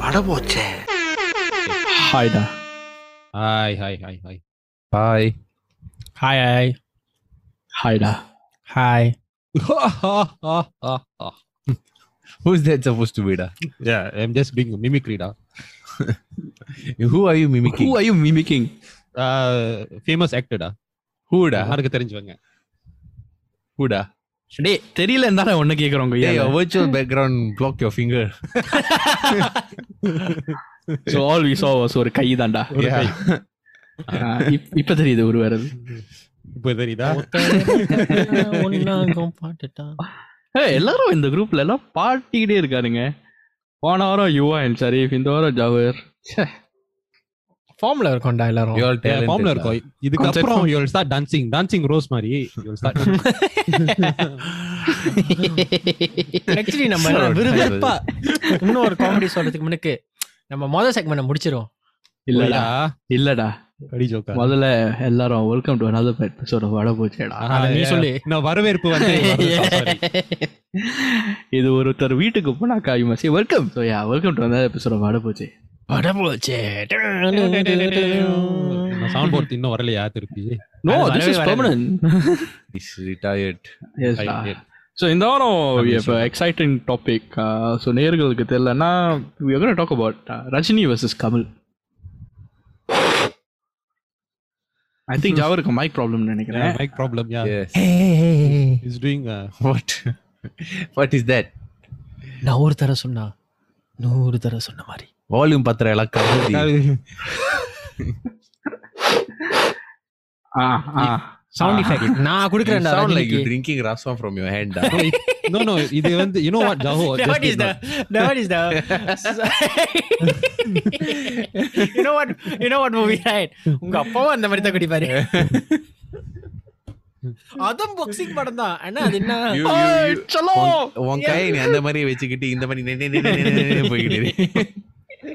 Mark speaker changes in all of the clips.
Speaker 1: பட போச்சே
Speaker 2: ஹாய்டா
Speaker 3: hi hi hi hi
Speaker 1: bye
Speaker 4: hi hi
Speaker 2: ஹாய்டா
Speaker 4: hi
Speaker 1: Who's that supposed to be da?
Speaker 3: yeah, I'm just doing mimicry da.
Speaker 1: Who are you mimicking?
Speaker 2: Who are you mimicking
Speaker 3: Uh, famous actor da.
Speaker 1: Who da?
Speaker 3: யாருக்கு தெரிஞ்சவங்க
Speaker 1: Who da?
Speaker 2: டேய் தெரியல தானே ஒண்ணு கொய்யா
Speaker 1: your virtual background block your finger.
Speaker 2: So all we saw was ஒரு கை தான்டா.
Speaker 3: ஒரு கை.
Speaker 2: இப்ப தெரியுது ஒரு வேற
Speaker 3: இப்போ தெரியுதா?
Speaker 2: எல்லாரும் இந்த குரூப்ல எல்லாம் பாட்டிக்கிட்டே இருக்காருங்க. போன வாரம் யுவா அண்ட் ஷரீஃப் இந்த வாரம் ஜவர்.
Speaker 4: ஃபார்ம்ல இருக்கோம்டா எல்லாரும்.
Speaker 3: ஃபார்ம்ல. இருக்கும். இதுக்கு அப்புறம் you will start dancing dancing rose மாதிரி. யூ வில் ஸ்டார்ட்
Speaker 4: ஆக்சுவலி நம்ம விறுவிறுப்பா இன்னும் ஒரு காமெடி சொல்றதுக்கு முன்னுக்கு நம்ம மொதல் செக்மெண்ட் முடிச்சிரும்
Speaker 2: இல்லடா. இல்லடா.
Speaker 3: கடி ஜோக்கா.
Speaker 2: முதல்ல எல்லாரும் வெல்கம் டு another எபிசோட் வட போச்சேடா.
Speaker 4: நீ சொல்லு.
Speaker 3: நான் வரவேற்பு வந்து.
Speaker 2: இது ஒருத்தர் வீட்டுக்கு போனாக்கா you Masih welcome so yeah welcome to another episode வட போச்சு.
Speaker 3: சவுண்ட் போர்ட் இன்னும் வரலையா திருப்பி?
Speaker 2: No
Speaker 1: this is
Speaker 2: permanent.
Speaker 3: Yes
Speaker 2: so இந்த வாரம் எக்ஸைட்டிங் டாபிக் ஸோ நேர்களுக்கு தெரியலன்னா we are going to talk about uh, Rajini versus Kamal. I think ஜவருக்கு mic problem நினைக்கிறேன்.
Speaker 3: Mic problem
Speaker 1: yeah.
Speaker 3: Is doing
Speaker 1: What? what is that?
Speaker 4: நான் ஒரு தர சொன்னா நூறு தர சொன்ன மாதிரி.
Speaker 1: வால்யூம் பத்திரம் எல்லாம்
Speaker 2: கருதி
Speaker 4: சவுண்ட் எஃபெக்ட் நான்
Speaker 1: குடுக்குறேன் sound like
Speaker 4: you
Speaker 1: drinking Raza from your hand
Speaker 3: no no இது வந்து you know what ஜாஹோ
Speaker 4: what is the what is the you know what you know what movie right உங்க அப்பாவும் அந்த மாதிரி தான் குடிப்பாரு அதும் பாக்ஸிங் படம் தான் அண்ணா அது என்ன
Speaker 2: சலோ
Speaker 1: உன் கை நீ அந்த மாதிரி வச்சுக்கிட்டு இந்த மாதிரி போய்கிட்டு இரு.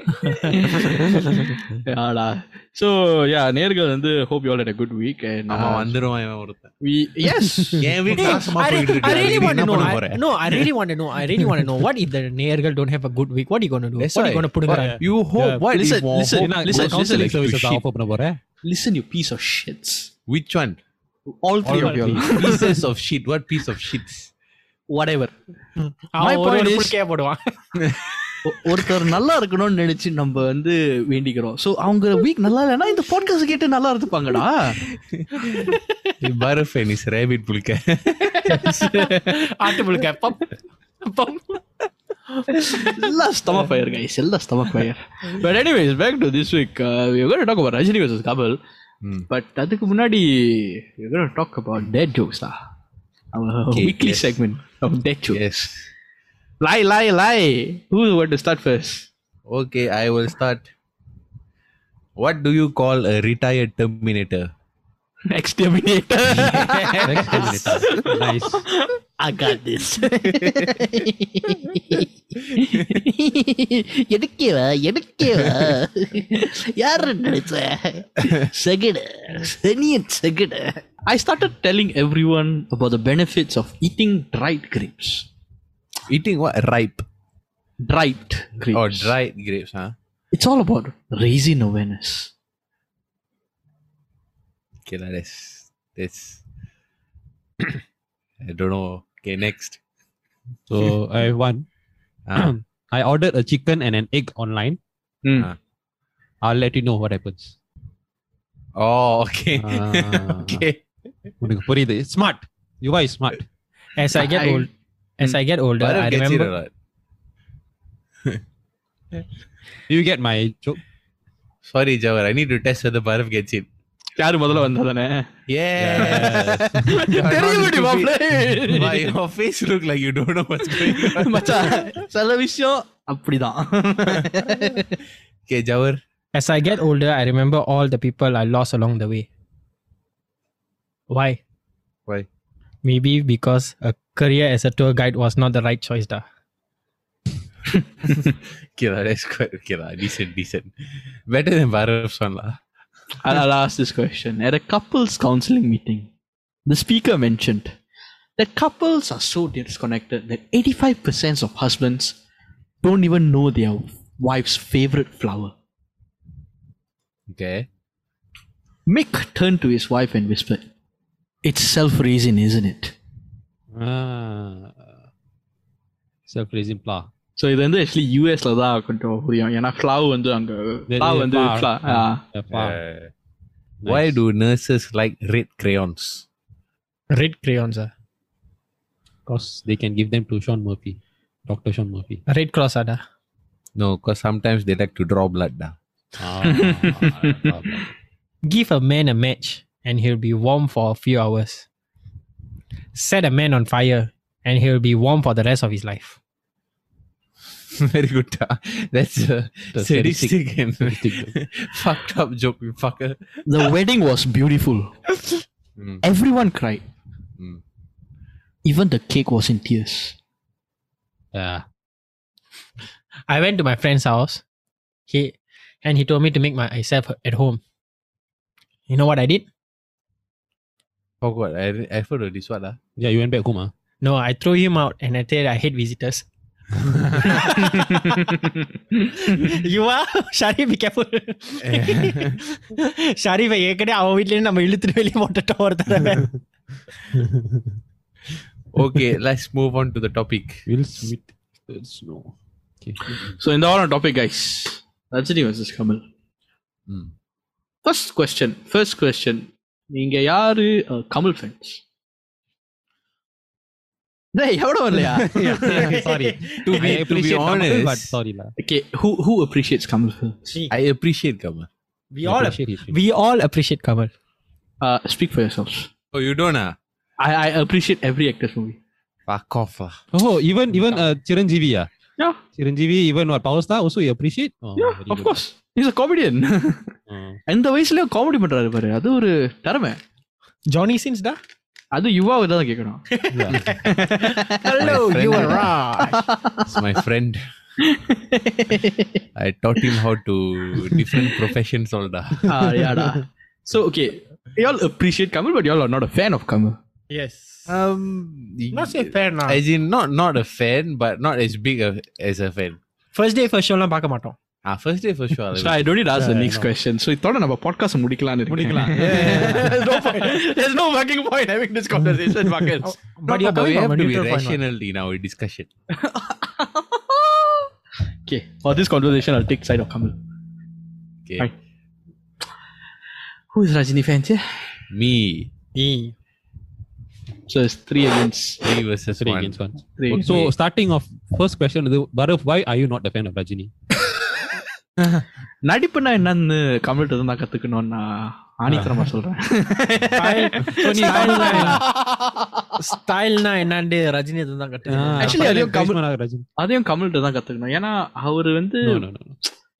Speaker 2: யாடா ஸோ யா நேர்கள் வந்து hope you all a good week and
Speaker 1: அவன் வந்துருவான் இவன் ஒருத்தன்
Speaker 2: we yes
Speaker 1: என் வீட்டுல
Speaker 4: Hey,
Speaker 1: நாசமா
Speaker 4: I,
Speaker 1: போயிட்டு
Speaker 4: re-
Speaker 1: இருக்கு
Speaker 4: I really
Speaker 1: அதுக்கு நீ
Speaker 4: want to
Speaker 1: என்ன
Speaker 4: know.
Speaker 1: பண்ண
Speaker 4: I,
Speaker 1: போற?
Speaker 4: no, I really want to know. I really want to know. What if the நேயர்கள் don't have a good week? What are you going to do?
Speaker 1: That's
Speaker 4: what are you
Speaker 1: why.
Speaker 4: going to put in
Speaker 1: You hope what
Speaker 2: Listen,
Speaker 1: if உன்
Speaker 2: listen,
Speaker 1: hope
Speaker 3: என்ன
Speaker 2: listen,
Speaker 1: goes
Speaker 3: counselling
Speaker 1: like to
Speaker 3: services
Speaker 1: shit?
Speaker 3: Offer பண்ண போறேன்
Speaker 2: listen you piece of shits
Speaker 1: Which one?
Speaker 2: all three of you
Speaker 1: Pieces of shit. What piece of shits?
Speaker 2: whatever
Speaker 4: அவன்
Speaker 2: My
Speaker 4: ஒரு
Speaker 2: point
Speaker 4: ஒரு
Speaker 2: is-
Speaker 4: புல்கே போடுவான்
Speaker 2: ஒ- ஒருத்தர் நல்லா இருக்கணும்னு நினைச்சு நம்ம வந்து வேண்டிக்கிறோம். ஸோ அவங்க வீக் நல்லா இல்லைன்னா இந்த பாட்காஸ்ட் கேட்டு நல்லா இருந்துப்பாங்கடா.
Speaker 1: பரஃபேனிஸ் ரேபிட் புல்க
Speaker 4: ஆட்டு புல்க பப் பம்.
Speaker 2: எல்லாம் ஸ்டமக் ஃபயர் கைஸ் எல்லாம் stomach fire but back to this we got talk about Rajini versus
Speaker 1: Kamal
Speaker 2: but அதுக்கு முன்னாடி we got talk about dead jokes தான் weekly segment of lie lie lie who want to start first
Speaker 1: Okay, I will start. What do you call a retired Terminator?
Speaker 2: exterminator
Speaker 3: nice
Speaker 2: I got this. எடுக்கவா எடுக்கவா யாரு நினைச்ச செகடு செனியன் செகடு I started telling everyone about the benefits of eating dried grapes.
Speaker 1: Eating what? Ripe
Speaker 2: Dried grapes.
Speaker 1: or dried grapes, huh?
Speaker 2: It's all about raising awareness.
Speaker 1: Okay, lah, that's that's. I don't know. Okay, next.
Speaker 3: So I have one.
Speaker 1: Ah,
Speaker 3: I ordered a chicken and an egg online.
Speaker 2: Hmm.
Speaker 1: Ah.
Speaker 3: I'll let you know what happens.
Speaker 1: oh, okay.
Speaker 3: Ah.
Speaker 1: okay.
Speaker 3: உனக்கு புரியுது smart Yuva is smart
Speaker 4: as i get
Speaker 2: I-
Speaker 4: old as i get older
Speaker 1: Bharat
Speaker 4: i
Speaker 1: gets it
Speaker 4: remember
Speaker 1: or not?
Speaker 3: You get my joke
Speaker 1: Sorry, Jawar. I need to test whether Bharat gets it.
Speaker 2: யாரு முதல்ல வந்தா தானே
Speaker 1: Yeah. You're not
Speaker 2: தெரியுமாடி
Speaker 1: stupid.
Speaker 2: மாப்ள?
Speaker 1: Why your face look like you don't know what's going on.
Speaker 2: மச்சான் சில விஷயம் அப்படிதான்
Speaker 1: Okay, Jawar.
Speaker 4: as i get older i remember all the people i lost along the way why
Speaker 1: Why?
Speaker 4: maybe because a career as a tour guide was not the right choice da
Speaker 1: Okay, lah, that's quite okay. lah. Decent, decent. Better than Bharat's one. lah.
Speaker 2: I'll I'll ask this question. At a couples counseling meeting, the speaker mentioned that couples are so disconnected that 85% of husbands don't even know their wife's favorite flower.
Speaker 1: Okay.
Speaker 2: Mick turned to his wife and whispered, It's self reason, isn't it?
Speaker 3: Ah. Self-raising pla.
Speaker 2: So இது வந்து actually யூஎஸ்ல தான் கொஞ்சம் புரியும் ஏன்னா flow வந்து அங்கே flow வந்து flower, ah.
Speaker 3: The flower.
Speaker 1: Uh, Why do nurses like red crayons?
Speaker 4: Red crayons
Speaker 3: Because they can give them to Sean Murphy. Dr. Sean Murphy.
Speaker 4: Red cross ஆடா
Speaker 1: No, because sometimes they like to draw blood. Da.
Speaker 3: Ah.
Speaker 4: Give a man a match and he'll be warm for a few hours. Set a man on fire and he'll be warm for the rest of his life.
Speaker 1: Very good. Da. That's a
Speaker 3: That's
Speaker 1: sadistic and
Speaker 3: sadistic
Speaker 1: fucked up joke, you fucker.
Speaker 2: The wedding was beautiful.
Speaker 1: Mm.
Speaker 2: Everyone cried.
Speaker 1: Mm.
Speaker 2: Even the cake was in tears.
Speaker 3: yeah.
Speaker 4: I went to my friend's house. He and he told me to make myself at home. You know what I did?
Speaker 1: Fuck what? I, I heard of this one. Ah.
Speaker 3: Yeah, you went back home, huh?
Speaker 4: No, I threw him out and I said I hate visitors. you are Sharif, be careful. ஷரீஃபை ஏற்கனவே அவன் வீட்லயே நம்ம இழுத்துட்டு வெளியே போட்டுட்டோம் ஒரு தடவை
Speaker 1: okay, let's move on to the topic.
Speaker 3: Will Smith. Snow. Okay.
Speaker 2: So in the on topic, guys, Rajini versus Kamal.
Speaker 1: Mm.
Speaker 2: First question. First question. நீங்க யாரு uh, கமல் ஃபேன்ஸ் டேய் எவ்வளோ இல்லையா
Speaker 3: sorry.
Speaker 1: To be,
Speaker 3: I
Speaker 1: to be
Speaker 3: appreciate Kamal,
Speaker 1: honest,
Speaker 3: but sorry lah.
Speaker 2: Okay who who appreciates Kamal films
Speaker 1: I appreciate Kamal.
Speaker 4: we all
Speaker 3: appreciate his film.
Speaker 4: we all appreciate Kamal.
Speaker 2: uh, speak for yourselves
Speaker 1: Oh, you don't? Ah?
Speaker 2: I, I appreciate every actor's movie
Speaker 1: Fuck off. Ah.
Speaker 3: Oh, even even uh, Chiranjeevi, ah.
Speaker 2: yeah
Speaker 3: Chiranjeevi, even what Power Star also you appreciate? Oh,
Speaker 2: yeah
Speaker 3: very
Speaker 2: of
Speaker 3: good.
Speaker 2: course Is a comedian அந்த வயசுலயே comedy பண்றாரு பாரு அது ஒரு திறமை
Speaker 4: Johnny scenes டா
Speaker 2: அது யுவாவை தான் கேட்கணும்
Speaker 4: hello you are
Speaker 1: it's my friend I taught him how to different professions all
Speaker 2: டா யாடா so okay you all appreciate Kamal, but you all are not a fan of Kamal.
Speaker 4: Yes.
Speaker 1: Um,
Speaker 4: not say fan now.
Speaker 1: As in not not a fan, but not as big a, as a fan.
Speaker 4: First day first show லாம் பார்க்க மாட்டோம்.
Speaker 1: Ah, first day for sure. I
Speaker 2: So
Speaker 1: will-
Speaker 2: I don't need to ask the
Speaker 3: Yeah,
Speaker 2: next
Speaker 3: no.
Speaker 2: question. So இதோட நம்ம podcast முடிக்கலாம்னு இருக்கேன்.
Speaker 3: முடிக்கலாம்.
Speaker 2: there's no point. There's no fucking point having this conversation, fuckers.
Speaker 4: But you're
Speaker 1: No,
Speaker 4: coming
Speaker 1: we
Speaker 4: from
Speaker 1: have
Speaker 4: a
Speaker 1: to be
Speaker 4: neutral point.
Speaker 1: rational in our discussion.
Speaker 2: okay, for this conversation, I'll take side of Kamal.
Speaker 1: Okay.
Speaker 2: Right. Who is Rajini fans here?
Speaker 1: Me,
Speaker 4: E.
Speaker 2: So it's three against
Speaker 1: three versus
Speaker 3: Three
Speaker 1: one.
Speaker 3: against one.
Speaker 2: three.
Speaker 1: Okay.
Speaker 3: So starting off, first question, is, Bharat, why are you not a fan of Rajini?
Speaker 2: நடிப்புனா என்னன்னு கமல்கிட்ட தான் நான் கத்துக்கணும்னு நான் ஆணித்தரமா சொல்றேன்.
Speaker 4: ஸ்டைல்னா என்னன்னு ரஜினி தான் கட்டு
Speaker 2: Actually, அதையும் கமல்கிட்ட தான் கத்துக்கணும். ஏன்னா அவர் வந்து
Speaker 3: No, no, no. no.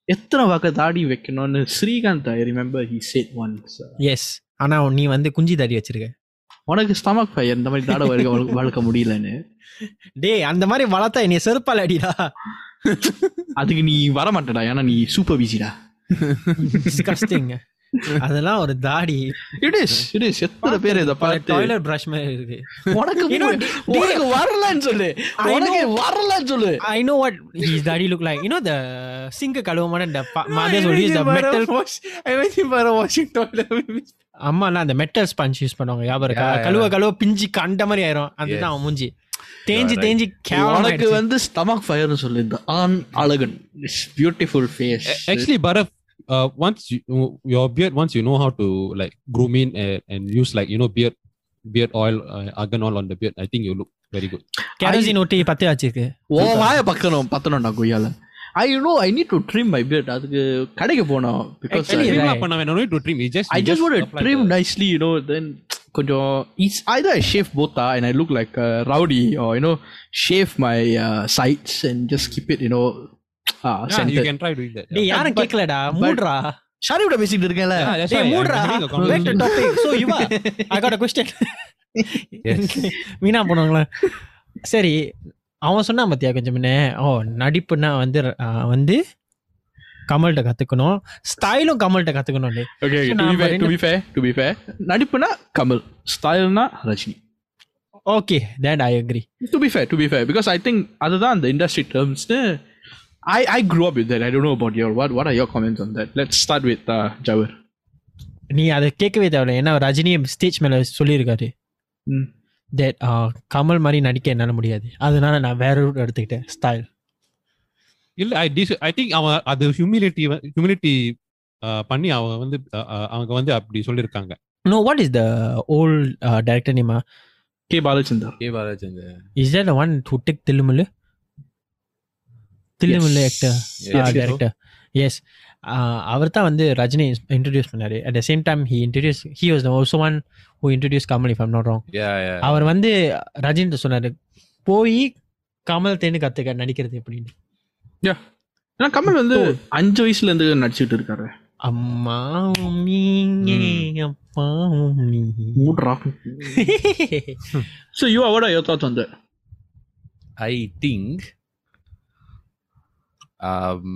Speaker 2: எத்தனை வாக்க தாடி வைக்கணும்னு Srikanth I remember he said once
Speaker 4: yes ஆனா நீ வந்து குஞ்சி தாடி வச்சிருக்க.
Speaker 2: உனக்கு ஸ்டமக் ஃபயர் இந்த மாதிரி தாட வளர்க்க வளர்க்க- வளர்க்க முடியலன்னு.
Speaker 4: டேய் அந்த மாதிரி வளர்த்தா என்னைய செருப்பால் அடிடா.
Speaker 2: அதுக்கு நீ வர மாட்டடா ஏன்னா நீ சூப்பர் பிஸிடா
Speaker 4: டிஸ்கஸ்டிங் அதெல்லாம் ஒரு தாடி
Speaker 2: இட் இஸ் இட் இஸ் எத்தனை பேர் இதை பார்த்து
Speaker 4: டாய்லெட் பிரஷ் மாதிரி இருக்கு
Speaker 2: உனக்கு உனக்கு வரலன்னு சொல்லு உனக்கு. வரலன்னு சொல்லு
Speaker 4: I know what his daddy look like. You know the sink கழுவுமான use the metal
Speaker 1: I went in for a washing toilet.
Speaker 4: அம்மாலாம் அந்த மெட்டல் ஸ்பஞ்ச் யூஸ் பண்ணுவாங்க ஞாபகம் இருக்கா. கழுவ கழுவ பிஞ்சு கண்ட மாதிரி ஆயிரும் அதுதான். அவன் மூஞ்சி தேஞ்சி
Speaker 1: right.
Speaker 4: தேஞ்சி
Speaker 2: உனக்கு
Speaker 4: கேவலம்
Speaker 2: வந்து ஸ்டமக் ஃபயர்னு சொல்லு இந்த ஆண் அழகன் beautiful face
Speaker 3: A- Actually, Bharat, uh, once you, your beard, once you know how to like groom in and, and use like you know beard beard oil, uh, argan oil on the beard, I think you look very good.
Speaker 4: Kerosene ஒட்டி பத்து வச்சிருக்கு
Speaker 2: ஓ வாய பக்கணும் பத்தணும்டா கொய்யால I know I need to trim my beard அதுக்கு கடைக்கு போனோம் because
Speaker 4: Actually,
Speaker 3: Trim
Speaker 4: right.
Speaker 3: up பண்ண வேணாம், no need to trim. You just
Speaker 2: I
Speaker 3: you
Speaker 2: just want to
Speaker 3: apply
Speaker 2: trim
Speaker 3: the-
Speaker 2: nicely, you know. Then கொஞ்சம் it's either I shave both ah, and I look like a rowdy, or you know, shave my uh, sides and just keep it, you know, ah,
Speaker 3: Yeah, you
Speaker 2: centered.
Speaker 3: can try doing that.
Speaker 4: டேய்
Speaker 3: Yeah.
Speaker 4: யாரும்
Speaker 2: but-
Speaker 4: கேட்கலடா மூடுறா
Speaker 2: ஷாரியோட பேசிட்டு இருக்கேன்ல
Speaker 3: Yeah, that's
Speaker 4: டேய்
Speaker 3: why I'm
Speaker 4: மூடுறா
Speaker 3: having a
Speaker 4: back
Speaker 3: conversation.
Speaker 4: to topic so you are I got a question
Speaker 1: Yes.
Speaker 4: வீணா போனவங்களா சரி அவன் சொன்னான் பாத்தியா கொஞ்சம் முன்ன ஓ நடிப்புனா வந்து ஆஹ், வந்து கமல்கிட்ட கத்துக்கணும். ஸ்டைலும் கமல்கிட்ட கத்துக்கணும்
Speaker 2: நடிப்புனா Kamal ஸ்டைல்னா Rajini.
Speaker 4: Okay that I agree
Speaker 2: to be fair to be fair because I think அதுதான் அந்த industry டேர்ம்ஸ்னு I I grow up with that I don't know about your what what are your comments on that let's start with Jawar
Speaker 4: நீ அதை கேட்கவே தேவையில்லை. ஏன்னா ரஜினியும் stage மேலே சொல்லியிருக்காரு. That uh, Kamal மாதிரி நடிக்க என்னால் முடியாது. அதனால நான் வேற ரூட் எடுத்துக்கிட்டேன். ஸ்டைல்
Speaker 3: இல்ல ஐ டிஸ் ஐ திங்க் அவன் அது ஹியூமிலிட்டி ஹியூமிலிட்டி பண்ணி அவன் வந்து அவங்க வந்து அப்படி சொல்லியிருக்காங்க
Speaker 4: no what is the old director நேமா
Speaker 2: K. Balachandar.
Speaker 1: K Balachandar.
Speaker 4: Is that one to take Thillumullu Thillumullu
Speaker 2: Yes.
Speaker 4: Actor.
Speaker 2: Director yes
Speaker 4: அவர் தான் வந்து ரஜினி இன்ட்ரடியூஸ் பண்ணாரு. At the same time he introduce he was also one who introduce Kamal if I'm
Speaker 1: not wrong
Speaker 4: அவர் வந்து ரஜினிட்ட சொன்னாரு போய் கமல் தேன்னு கத்துக்க நடிக்கிறது எப்படின்னு.
Speaker 2: ஏன்னா கமல் வந்து அஞ்சு வயசுல இருந்து நடிச்சிட்டு இருக்காரு
Speaker 4: அம்மா நீங்க அப்பா நீ
Speaker 2: மூட்ரா So you are what are your thoughts on that?
Speaker 1: I think um,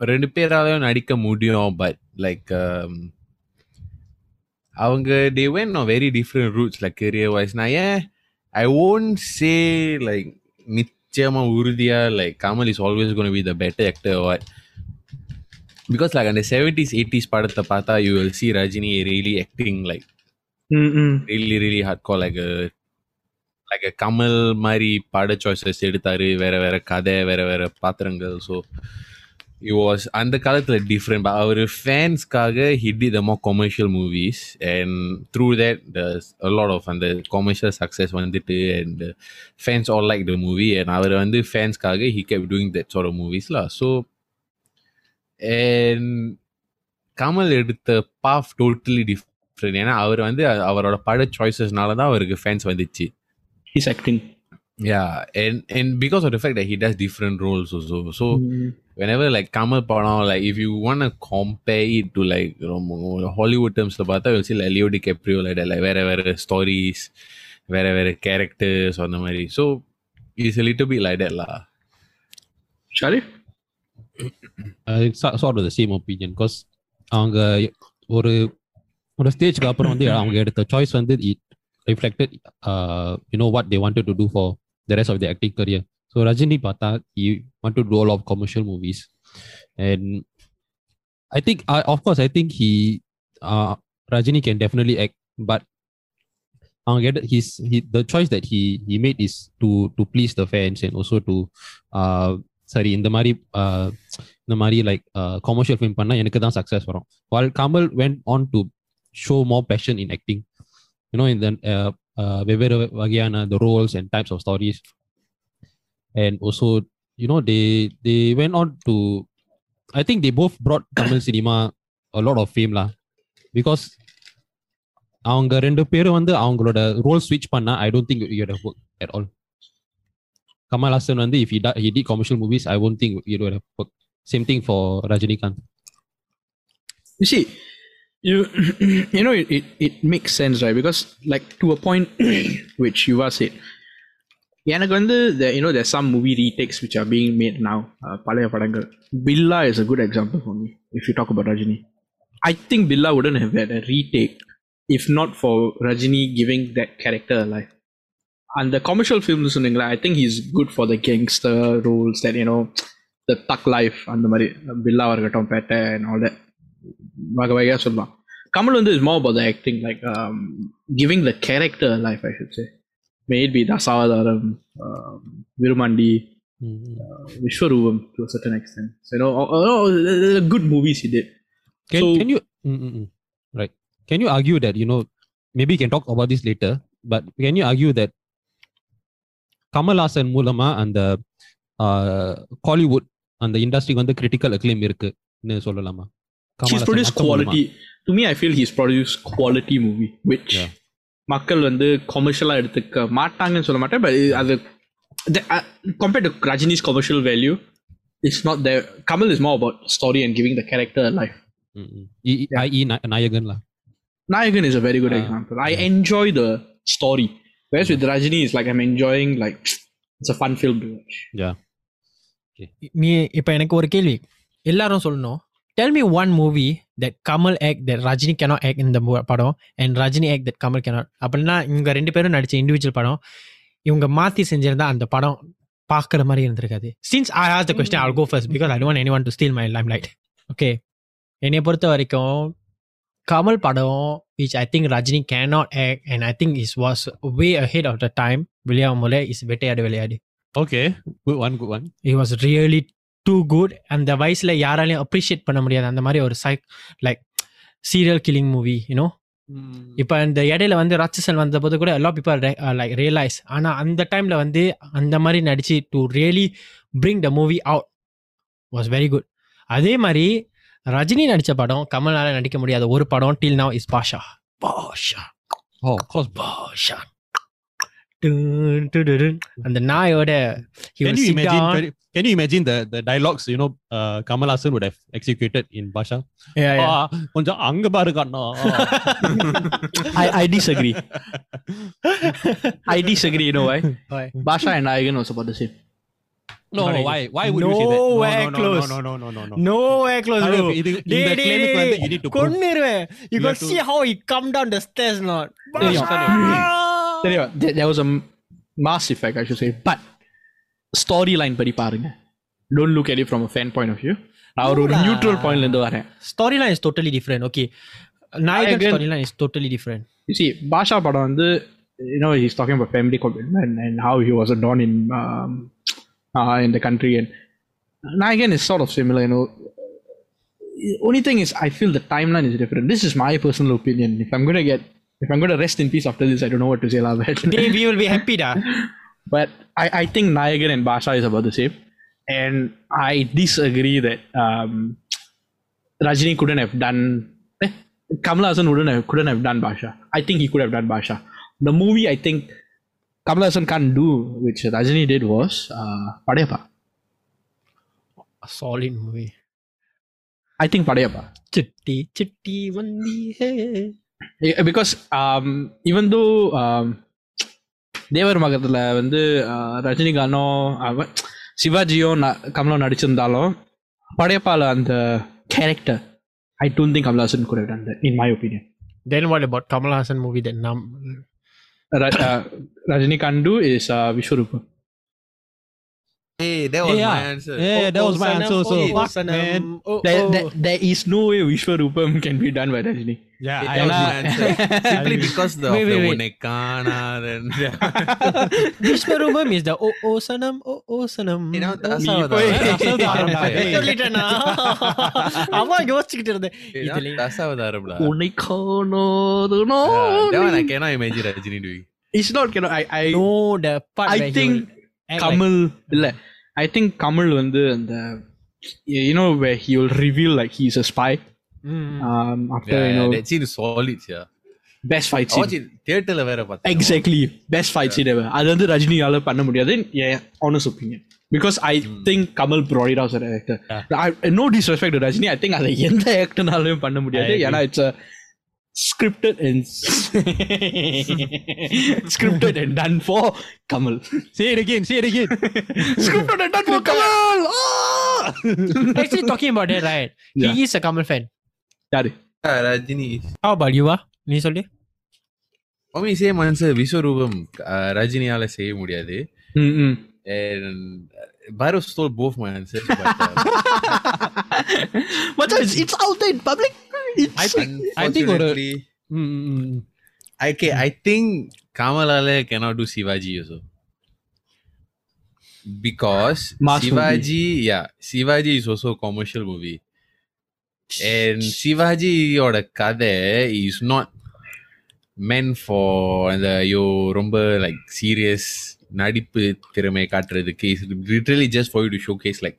Speaker 1: ரெண்டு பேராலையும் நடிக்க முடியும் பட் லைக் அவங்க they when on very different roots like career wise நான் ஏன் ஐ ஓன்ட் சே லைக் நிச்சயமா உறுதியா like Kamal is always gonna be the better actor what because like அந்த seventies eighties படத்தை பார்த்தா you will see Rajini really acting
Speaker 2: like
Speaker 1: really hardcore like a like a Kamal மாதிரி பட choices எடுத்தாரு வேற வேற கதை வேற வேற பாத்திரங்கள். ஸோ it was அந்த காலத்துல டிஃப்ரெண்ட் பட் அவர் ஃபேன்ஸ்க்காக he did the more commercial movies and through that there's a lot of அந்த commercial success வந்துட்டு and uh, fans all like the movie and அவர் வந்து ஃபேன்ஸ்க்காக he kept doing that sort of movies lah so and Kamal எடுத்த puff totally different ஏன்னா அவர் வந்து அ- அவரோட பட சாய்ஸஸ்னால தான் அவருக்கு ஃபேன்ஸ் வந்துச்சு
Speaker 2: He's acting.
Speaker 1: Yeah and and because of the fact that he does different roles also so whenever like Kamal படம் like if you want to compare it to like ரொம்ப Hollywood டேர்ம்ஸ்ல பார்த்தா you'll see like Leo D Caprio like that, like வேற வேற stories வேற வேற characters அந்த மாதிரி so it's a little bit like that lah
Speaker 2: Sharif?
Speaker 3: uh, it's so- sort of the same opinion because அவங்க ஒரு ஒரு ஸ்டேஜ்க்கு அப்புறம் வந்து அவங்க எடுத்த சாய்ஸ் வந்து it reflected you know what they wanted to two for the rest of the acting career so Rajini பார்த்தா ஈ want to two all of commercial movies and I think of course I think he Rajini can definitely act but அவங்க எடுத்த his the choice that he he made is to to please the fans and also to சரி இந்த மாதிரி uh, இந்த மாதிரி like commercial film பண்ணால் எனக்கு தான் சக்ஸஸ் வரும் வால் Kamal vent on to show more fashion in acting you know இந்த வெவ்வேறு வகையான the roles and types of stories and also you know they they when on to I think they both broad Tamil cinema lot of fame law because அவங்க ரெண்டு பேரும் வந்து அவங்களோட role ஸ்விட்ச் பண்ணா I don't think you work at all Kamal Haasan வந்து if he D commercial movies I won't think you work same thing for Rajinikanth
Speaker 2: You see, you you know it, it, it makes sense, right? Because like to a point which you are said. எனக்கு வந்து the, you know there's some movie retakes which are being made now uh, பழைய படங்கள் பில்லா is a good example for me if you talk about Rajini I think Billa wouldn't have had a retake if not for Rajini giving that character a life and the commercial films சொன்னீங்களா I think he's good for the gangster roles that you know the thug life அந்த மாதிரி பில்லாவாக இருக்கட்டும் பேட்டை and all that வகை வகையாக சொல்லலாம் கமல் வந்து is more about the acting like um, giving the character a life I should say may it be Dasavatharam um, Virumandi Vishwarupam to a certain extent so, you know all, all, all the- the good movies he did
Speaker 3: Can,
Speaker 2: So-
Speaker 3: can you mm, mm, mm. right? Can you argue that you know maybe you can talk about this later, but can you argue that Kamal Hassan மூலமா அந்த காலிவுட் அந்த இண்டஸ்ட்ரிக்கு வந்து critical acclaim இருக்குன்னு சொல்லலாமா
Speaker 2: he's
Speaker 3: Kamal Hassan
Speaker 2: produced
Speaker 3: மட்டும் மூலமா.
Speaker 2: quality to me I feel he's produced quality movie which
Speaker 3: Yeah.
Speaker 2: மக்கள் வந்து கொமர்ஷியலாக எடுத்துக்க மாட்டாங்கன்னு சொல்ல மாட்டேன் பட் அது compared to Rajini's commercial value it's not there Kamal is more about story and giving the character a life
Speaker 3: Mm, mm. I- I- i.e. Na- நாயகன் lah.
Speaker 2: Nayagan is a very good
Speaker 3: Ah,
Speaker 2: example. I enjoy the story. Whereas with Rajini, it's like I'm enjoying like it's a fun film to watch.
Speaker 3: Yeah.
Speaker 4: நீ இப்போ எனக்கு ஒரு கேள்வி எல்லாரும் சொல்லணும் Tell me one movie that Kamal act that Rajini cannot act in the படம் and Rajini act that Kamal cannot. அப்படின்னா இவங்க ரெண்டு பேரும் நடிச்ச இண்டிவிஜுவல் படம் இவங்க மாற்றி செஞ்சிருந்தா அந்த படம் பார்க்குற மாதிரி இருந்திருக்காது. Since I ask the question all go first because I don't any one to steal my limelight okay என்னை பொறுத்த வரைக்கும் கமல் படம் which I think Rajini can not act and I think is was way ahead of the time விளையாடும் போல is Vettaiyadu Vilaiyadu.
Speaker 3: Okay good one good one
Speaker 4: he was really too good அந்த வயசுல யாராலையும் appreciate பண்ண முடியாது. அந்த மாதிரி ஒரு psych like serial killing movie you know இப்போ இந்த இடையில வந்து ராட்சசன் வந்த போது கூட எல்லா பீப்பிள் லைக் ரியலைஸ் ஆனா அந்த டைம்ல வந்து அந்த மாதிரி நடிச்சு to really bring the movie out was very good அதே மாதிரி ரஜினி நடிச்ச படம் கமல்னால நடிக்க முடியாத ஒரு படம் till now is Baasha Baasha
Speaker 3: Oh, of course.
Speaker 4: Baasha. அந்த நாயோட
Speaker 3: Can you imagine the, the dialogues, you know, uh, Kamal Haasan would have executed in Basha?
Speaker 4: Yeah, yeah.
Speaker 3: Oh,
Speaker 2: I, I disagree. I disagree, you know why?
Speaker 4: Why?
Speaker 2: Basha and I Igan was about the same.
Speaker 3: No,
Speaker 4: Sorry.
Speaker 3: why? Why would no you say that?
Speaker 4: Nowhere
Speaker 3: no, no,
Speaker 4: close.
Speaker 3: No, no, no, no, no, no.
Speaker 4: Nowhere close, bro.
Speaker 3: It,
Speaker 4: it,
Speaker 3: dey, dey,
Speaker 4: dey.
Speaker 3: You need to prove.
Speaker 4: You can see how he come down the stairs, not.
Speaker 2: Basha. there was a mass effect, I should say. But storyline படி பாருங்க. Don't look at it from a fan point of view. நான் ஒரு
Speaker 4: No lah.
Speaker 2: Neutral பாயிண்ட்ல இருந்து வரேன்.
Speaker 4: Storyline is totally different. Okay. Nayagan
Speaker 2: Again-
Speaker 4: storyline is totally different.
Speaker 2: You see, Basha படம் வந்து you know he's talking about family commitment and how he was a don in um, uh, in the country and Nayagan is sort of similar. You know, only thing is I feel the timeline is different. This is my personal opinion. If I'm gonna get if I'm gonna rest in peace after this, I don't know what to say lah. But,
Speaker 4: They we will be happy da.
Speaker 2: But I, I think Nayagan and Basha is about the same. And I disagree that um, Rajini couldn't have done. Eh, Kamala Haasan wouldn't have, couldn't have done Basha. I think he could have done Basha. The movie, I think Kamala Haasan can't do, which Rajini did, was uh, Padayappa.
Speaker 4: A solid movie.
Speaker 2: I think Padayappa.
Speaker 4: Chitti, chitti, one
Speaker 2: yeah, because um, even though um, தேவர் மகத்தில் வந்து ரஜினிகாந்தும் சிவாஜியும் கமலோ நடிச்சிருந்தாலும் படையப்பால அந்த character I don't think Kamal Haasan good அந்த in my opinion
Speaker 4: then what about Kamal Haasan movie then நாம்
Speaker 2: Rajinikanth is Vishwaroopam.
Speaker 1: Hey, that was
Speaker 3: yeah.
Speaker 1: my answer.
Speaker 3: Yeah, oh, that was my Sanam, answer. So,
Speaker 4: oh,
Speaker 3: fuck,
Speaker 4: Sanam,
Speaker 3: man.
Speaker 4: Oh,
Speaker 2: there,
Speaker 4: oh.
Speaker 2: there, there is no way Vishwarupam can be done by Rajini.
Speaker 3: Yeah, I
Speaker 1: was my answer. Simply because the,
Speaker 4: wait,
Speaker 1: wait, the
Speaker 4: wait.
Speaker 1: Unekana. Then.
Speaker 4: Vishwarupam is the Oh, Oh Sanam, Oh, Oh Sanam.
Speaker 1: You know, that's how that one I cannot imagine Rajini doing.
Speaker 2: It's not, cannot. I, I,
Speaker 4: know the part
Speaker 2: I think. Kamal இல்ல I think Kamal வந்து அந்த you know he will reveal like he is a spy after you know
Speaker 1: that scene is solid yeah
Speaker 2: best fight scene
Speaker 1: தியேட்டர்ல வேற பார்த்தா
Speaker 2: exactly best fight scene ever அது வந்து ரஜினியால பண்ண முடியாது honest opinion because I think Kamal ப்ராடிட் as ஒரு actor no disrespect Rajini I think அதை எந்த ஆக்டர்னாலையும் பண்ண முடியாது. ஏன்னா it's scripted and scripted and done for Kamal
Speaker 3: Say it again, say it again.
Speaker 2: scripted and done for Kamal ah!
Speaker 4: actually talking about that right
Speaker 2: Yeah.
Speaker 4: he is a Kamal fan
Speaker 2: யாரு
Speaker 1: Yeah, Rajini.
Speaker 4: how about you ah நீ சொல்லு
Speaker 1: For me, same answer. Vishwaroopam uh, ரஜினியால செய்ய முடியாது.
Speaker 2: ம் ம்
Speaker 1: And uh, Bhairav stole both my answers. But, uh,
Speaker 2: Macam it's, it's out there in public.
Speaker 3: I think I think ஒரு mm, mm, mm.
Speaker 1: okay, I think Kamalale cannot do Shivaji also. Because
Speaker 2: Mass
Speaker 1: Shivaji, yeah, Shivaji is also a commercial movie. And Shivaji ஓட கதை is not meant for அந்த ஐயோ ரொம்ப like serious நடிப்பு திறமை காட்டுறதுக்கு is literally just for you to showcase like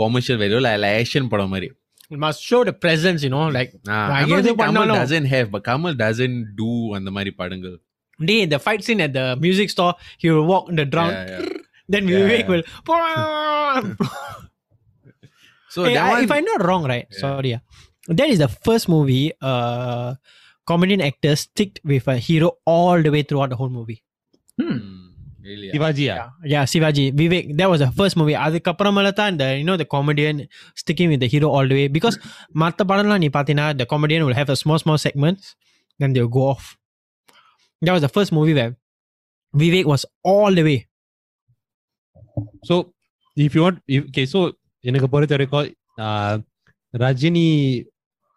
Speaker 1: commercial value like, like action படம் மாதிரி
Speaker 4: It must show the presence, you know, like
Speaker 1: ah,
Speaker 4: I
Speaker 1: think Kamal doesn't have, but Kamal doesn't do on the Mari Padangal.
Speaker 4: Day the fight scene at the music store, he will walk in the drum.
Speaker 1: Yeah, yeah.
Speaker 4: Then Vivek
Speaker 1: yeah, yeah.
Speaker 4: will.
Speaker 1: so
Speaker 4: hey,
Speaker 1: one...
Speaker 4: if I'm not wrong, right?
Speaker 1: Yeah.
Speaker 4: Sorry, that is the first movie uh comedian actor sticked with a hero all the way throughout the whole movie.
Speaker 1: Hmm. hmm. Really?
Speaker 3: Sivaji
Speaker 4: Yeah, yeah, Sivaji, Vivek. That was the first movie. அதுக்கப்புறமேல தான் இந்த you know the comedian sticking with the hero all the way because மற்ற படம்லாம் நீ பார்த்தீங்கன்னா the comedian will have a small small segments then they'll go off. That was the first movie where Vivek was all the way.
Speaker 3: So if you want okay so எனக்கு பொறுத்த வரைக்கும் ஆஹ், ரஜினி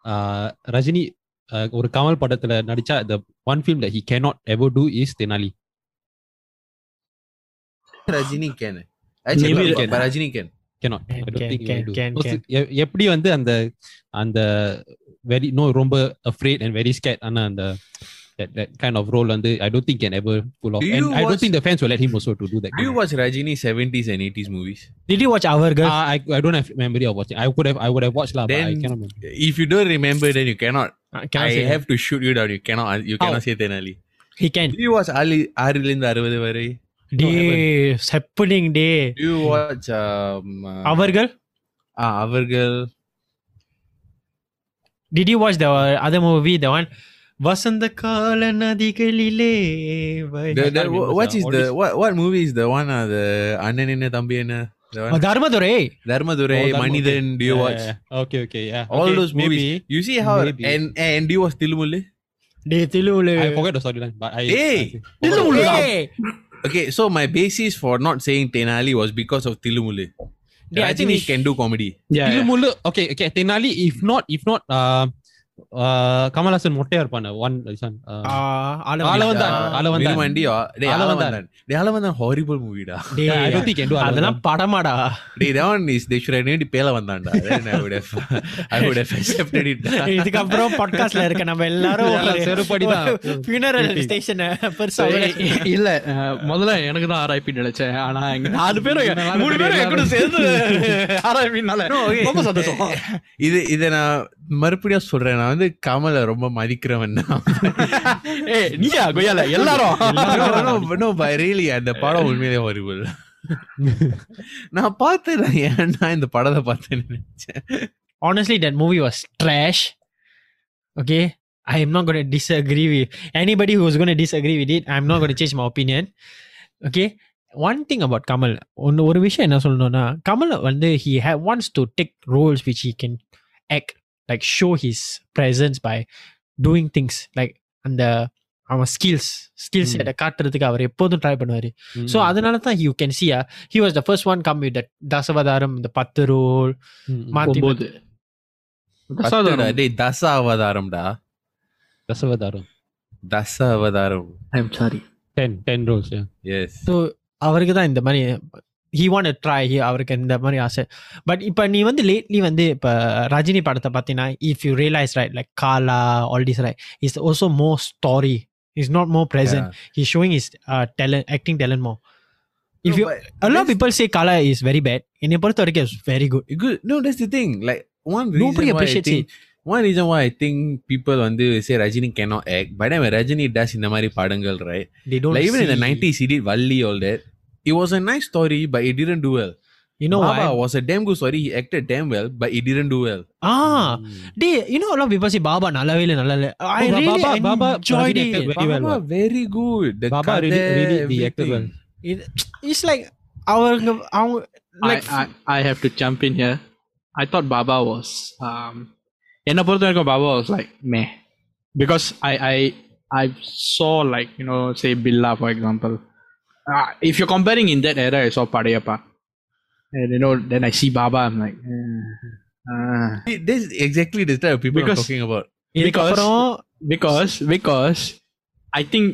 Speaker 3: ஆஹ், ரஜினி ஆஹ், ஒரு கமல் படத்துல நடிச்சா the one film that he cannot ever do is Tenali
Speaker 1: can,
Speaker 3: Because
Speaker 4: can.
Speaker 3: எ- எப்படி வந்து அந்த அந்த very no ரொம்ப afraid and very scared ஆனா அந்த that, that kind of role வந்து I don't think can ever pull off
Speaker 1: Do
Speaker 3: and
Speaker 1: you
Speaker 3: I don't
Speaker 1: watch-
Speaker 3: think the fans will let him also to do that
Speaker 1: Do you watch Rajini 70s and 80s movies?
Speaker 4: Did you watch Our Girl?
Speaker 3: Uh, I, I don't have memory of watching I could have I would have watched lah but I
Speaker 1: Then-
Speaker 3: cannot remember
Speaker 1: If you don't remember, then you cannot.
Speaker 4: Uh, cannot
Speaker 1: I
Speaker 4: say that.
Speaker 1: have to shoot you down. You cannot. You cannot say Tenali.
Speaker 4: He can.
Speaker 1: Did you watch Ali ஆறிலிருந்து அறுபது வரை?
Speaker 4: Day, happening day.
Speaker 1: Do you watch um, uh,
Speaker 4: Our Girl?
Speaker 1: ah, அவர்கள்
Speaker 4: Did you watch the other movie? The one வசந்த கால நதிகளிலே வை-
Speaker 1: the,
Speaker 3: I
Speaker 1: the,
Speaker 3: can't remember,
Speaker 1: what
Speaker 3: sir.
Speaker 1: is
Speaker 3: All
Speaker 1: the
Speaker 3: this-
Speaker 1: what what movie is the one uh, the அண்ணன் என்ன தம்பி என்ன the
Speaker 4: Oh,
Speaker 1: one
Speaker 4: Dharmadurai
Speaker 1: Dharmadurai
Speaker 3: Oh, Dharma-
Speaker 1: மனிதன் do you
Speaker 3: Yeah,
Speaker 1: watch
Speaker 3: yeah, yeah. Okay, okay, yeah.
Speaker 1: all
Speaker 3: okay,
Speaker 1: those movies
Speaker 3: maybe.
Speaker 1: you see how
Speaker 3: maybe.
Speaker 1: and and do you watch Tilmullu
Speaker 4: day திலுவுலு
Speaker 3: I forgot the storyline, but I.
Speaker 1: Hey!
Speaker 3: I-
Speaker 4: திலுவுலு
Speaker 1: Okay so my basis for not saying Tenali was because of Tilmullu
Speaker 4: Yeah, I think we
Speaker 1: can do comedy
Speaker 2: Yeah.
Speaker 3: Tilmulu, okay, okay. Tenali, if not, if not, uh, Kamal Haasan மொட்டையா இருப்பான one son Aalavandhan horrible மூவிடா
Speaker 4: அதெல்லாம் படமாடா.
Speaker 1: டேய் தேவன் is the should need பேல வந்தான்டா. I would have accepted it
Speaker 4: இருக்க நம்ம எல்லாரும்
Speaker 2: இல்ல முதல்ல எனக்கு தான் ஆர்ஐபி நினைச்சேன். ஆனா எங்க நாலு பேரும் மூணு பேரும் கூட சேர்ந்து ஆர்ஐபினால ரொம்ப சந்தோஷம்.
Speaker 1: இது இத நான் மறுபடியும் சொல்றேன் நான் வந்து கமலை ரொம்ப மதிக்கிறவன் தான்
Speaker 2: ஏய் நீயா கொய்யால எல்லாரும்
Speaker 1: அந்த படம் உண்மையிலே horrible நான் பார்த்து நான் ஏன்டா இந்த படத்தை பார்த்தேன்னு நினைச்சேன்
Speaker 4: honestly that movie was trash okay i am not going to disagree with anybody who's going to disagree with it i'm not going to change my opinion okay one thing about kamal ஒன்னு ஒரு விஷயம் என்ன சொல்லணும்னா கமல் வந்து he ha- wants to take roles which he can act like show his presence by doing things like அந்த அவன் skills skills
Speaker 3: Hmm.
Speaker 4: காட்டுறதுக்கு அவர் எப்போதும் ட்ரை பண்ணுவாரு. ஸோ அதனால தான் you can see he was the first one come with Dasavatharam இந்த பத்து role
Speaker 1: டேய் தச அவதாரம்டா
Speaker 3: தசவதாரம்.
Speaker 1: தச அவதாரம்
Speaker 2: I'm sorry
Speaker 3: ten ten roles
Speaker 1: yes
Speaker 4: so அவருக்கு தான் இந்த மாதிரி ஹி வாண்ட் ட்ரை ஹி அவருக்கு இந்த மாதிரி ஆசை பட் இப்போ நீ வந்து லேட்லி வந்து இப்போ ரஜினி படத்தை பார்த்தீங்கன்னா if you realise right like Kaala all this right is also more story is not more present he showing is talent acting talent more if you a lot of people say Kaala is very bad, in Puerto Rico is very good.
Speaker 1: Good. No, that's the thing. Like one reason
Speaker 4: nobody appreciates
Speaker 1: think, it. One reason why I think people when they say Rajini cannot act, but then when Rajini does in the Mari Padangal, right?
Speaker 4: They don't
Speaker 1: like even in the 90s CD, did all that. it was a nice story but it didn't do well
Speaker 4: you know
Speaker 1: Baba
Speaker 4: why
Speaker 1: was a damn good story he acted damn well but it didn't do well
Speaker 4: ah day you know a lot of people say Baba நல்லாவே இல்லை நல்லா இல்லை I
Speaker 3: Oh,
Speaker 4: really
Speaker 3: Baba- Baba
Speaker 4: enjoyed
Speaker 3: Rajini
Speaker 4: it
Speaker 3: acted Very well,
Speaker 1: Baba very good the
Speaker 3: Baba really,
Speaker 1: கதை,
Speaker 3: really the acted
Speaker 1: everything.
Speaker 3: well.
Speaker 4: it, it's like அவங்க அவங்க like
Speaker 2: I, I, I have to jump in here. I thought Baba was um என்ன பொறுத்த வரைக்கும் Baba was like meh. Because I I I saw like, you know, say Billa for example. Uh, if you're comparing in that era, I saw Padayappa. And you know, then I see Baba, I'm like, eh, ah.
Speaker 1: This is exactly the type of people I'm
Speaker 2: Because-
Speaker 1: talking about
Speaker 4: இதுக்கப்புறம்
Speaker 2: because because I think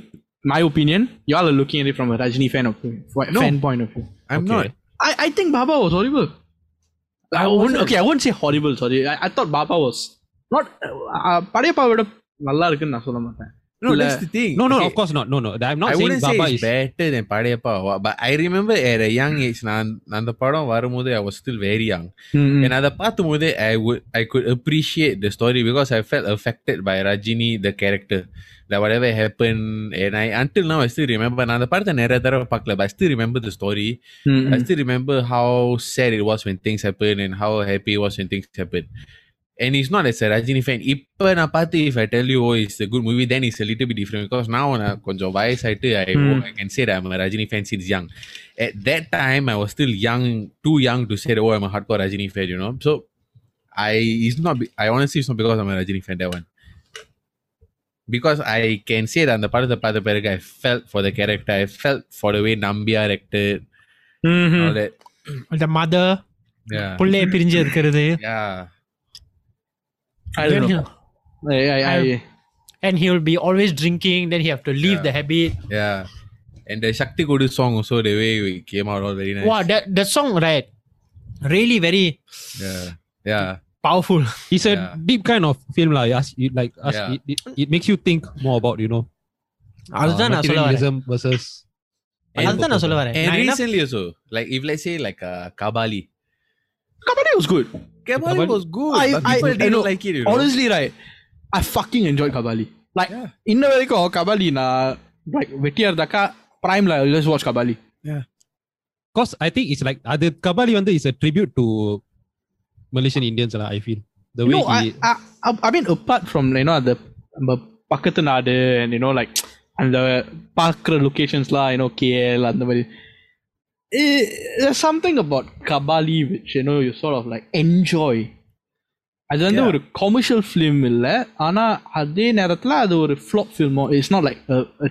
Speaker 2: my opinion, y'all are looking at it from a Rajini fan of
Speaker 1: No.
Speaker 2: fan point of view.
Speaker 1: I'm
Speaker 3: Okay.
Speaker 1: not
Speaker 2: I, I think Baba was horrible. I wouldn't, okay, I wouldn't say horrible, sorry. I, I thought Baba was not. Uh, Padayappa விட நல்லா இருக்குன்னு நான் சொல்ல மாட்டேன்
Speaker 1: no
Speaker 2: இல்ல.
Speaker 1: that's the thing
Speaker 3: No, no,
Speaker 1: Okay.
Speaker 3: of course not. No, no. I'm not
Speaker 1: I
Speaker 3: saying
Speaker 1: wouldn't say
Speaker 3: Baba
Speaker 1: it's
Speaker 3: is.
Speaker 1: better than Padayappa or what, but I remember at a young age நான் அந்த படம் வரும்போது I was still very young and அதை பார்க்கும்போது I would I could appreciate the story because I felt affected by Rajini the character like whatever happened and I until now I still remember நான் அந்த படத்தை நிறைய தடவை பார்க்கல but I still remember the story I still remember how sad it was when things happen and how happy it was when things happen and he's not as a Rajini fan. இப்ப நான் பார்த்து if I tell you oh it's a good movie then it's a little bit different because now நான் கொஞ்சம் வயசாயிட்டு I,
Speaker 2: Hmm.
Speaker 1: I can say that I'm a Rajini fan since young. At that time I was still young, too young to say that, oh I'm a hardcore Rajini fan, you know. So I it's not be- I honestly it's not because I'm a Rajini fan that one. Because I can say that அந்த படத்தை பார்த்த பிறகு I felt for the character, I felt for the way Nambia acted,
Speaker 2: Mm-hmm.
Speaker 1: all that.
Speaker 4: the mother
Speaker 1: Yeah.
Speaker 4: புள்ளைய பிரிஞ்சு இருக்கிறது
Speaker 1: Yeah.
Speaker 2: I don't know. I, I, I,
Speaker 4: and he will be always drinking. Then he have to leave
Speaker 1: yeah.
Speaker 4: the habit.
Speaker 1: Yeah. And the Sakthi Kodu song also the way we came out all very nice.
Speaker 4: Wow, that that song right, really very.
Speaker 1: Yeah. Yeah.
Speaker 4: Powerful.
Speaker 3: It's a
Speaker 1: yeah.
Speaker 3: deep kind of film like ask you like ask,
Speaker 1: yeah.
Speaker 3: it, it, it, makes you think more about you know.
Speaker 4: அதுதான் நான்
Speaker 3: uh, versus
Speaker 4: அதுதான்
Speaker 1: and recently also like if let's say like uh, Kabali
Speaker 2: Kabali was good
Speaker 1: Kabali
Speaker 3: Kabali-
Speaker 1: was good,
Speaker 2: I-
Speaker 1: but
Speaker 2: I-
Speaker 1: people
Speaker 2: I
Speaker 1: didn't
Speaker 2: know.
Speaker 1: like it, you know.
Speaker 2: Honestly, right, I fucking enjoyed Kabali. Like,
Speaker 1: Yeah.
Speaker 2: இன்ன வரைக்கும் கபாலி நான் like வெட்டியா இருந்தாக்கா பிரைம்ல just watch Kabali
Speaker 3: Cause I think it's like அது கபாலி வந்து is a tribute to Malaysian Indians lah. I feel the way
Speaker 2: no,
Speaker 3: he.
Speaker 2: I, I, I, I mean apart from you know the நம்ம பக்கத்து நாடு and you know like அந்த பார்க்குற லொகேஷன்ஸ்லாம் you know KL அந்த மாதிரி Eh, there's something about Kabali which you know you sort of like enjoy அது வந்து
Speaker 1: Yeah.
Speaker 2: ஒரு கமர்ஷியல் ஃபிலிம் இல்ல ஆனா அதே நேரத்துல அது ஒரு flop ஃபில்மோ it's not like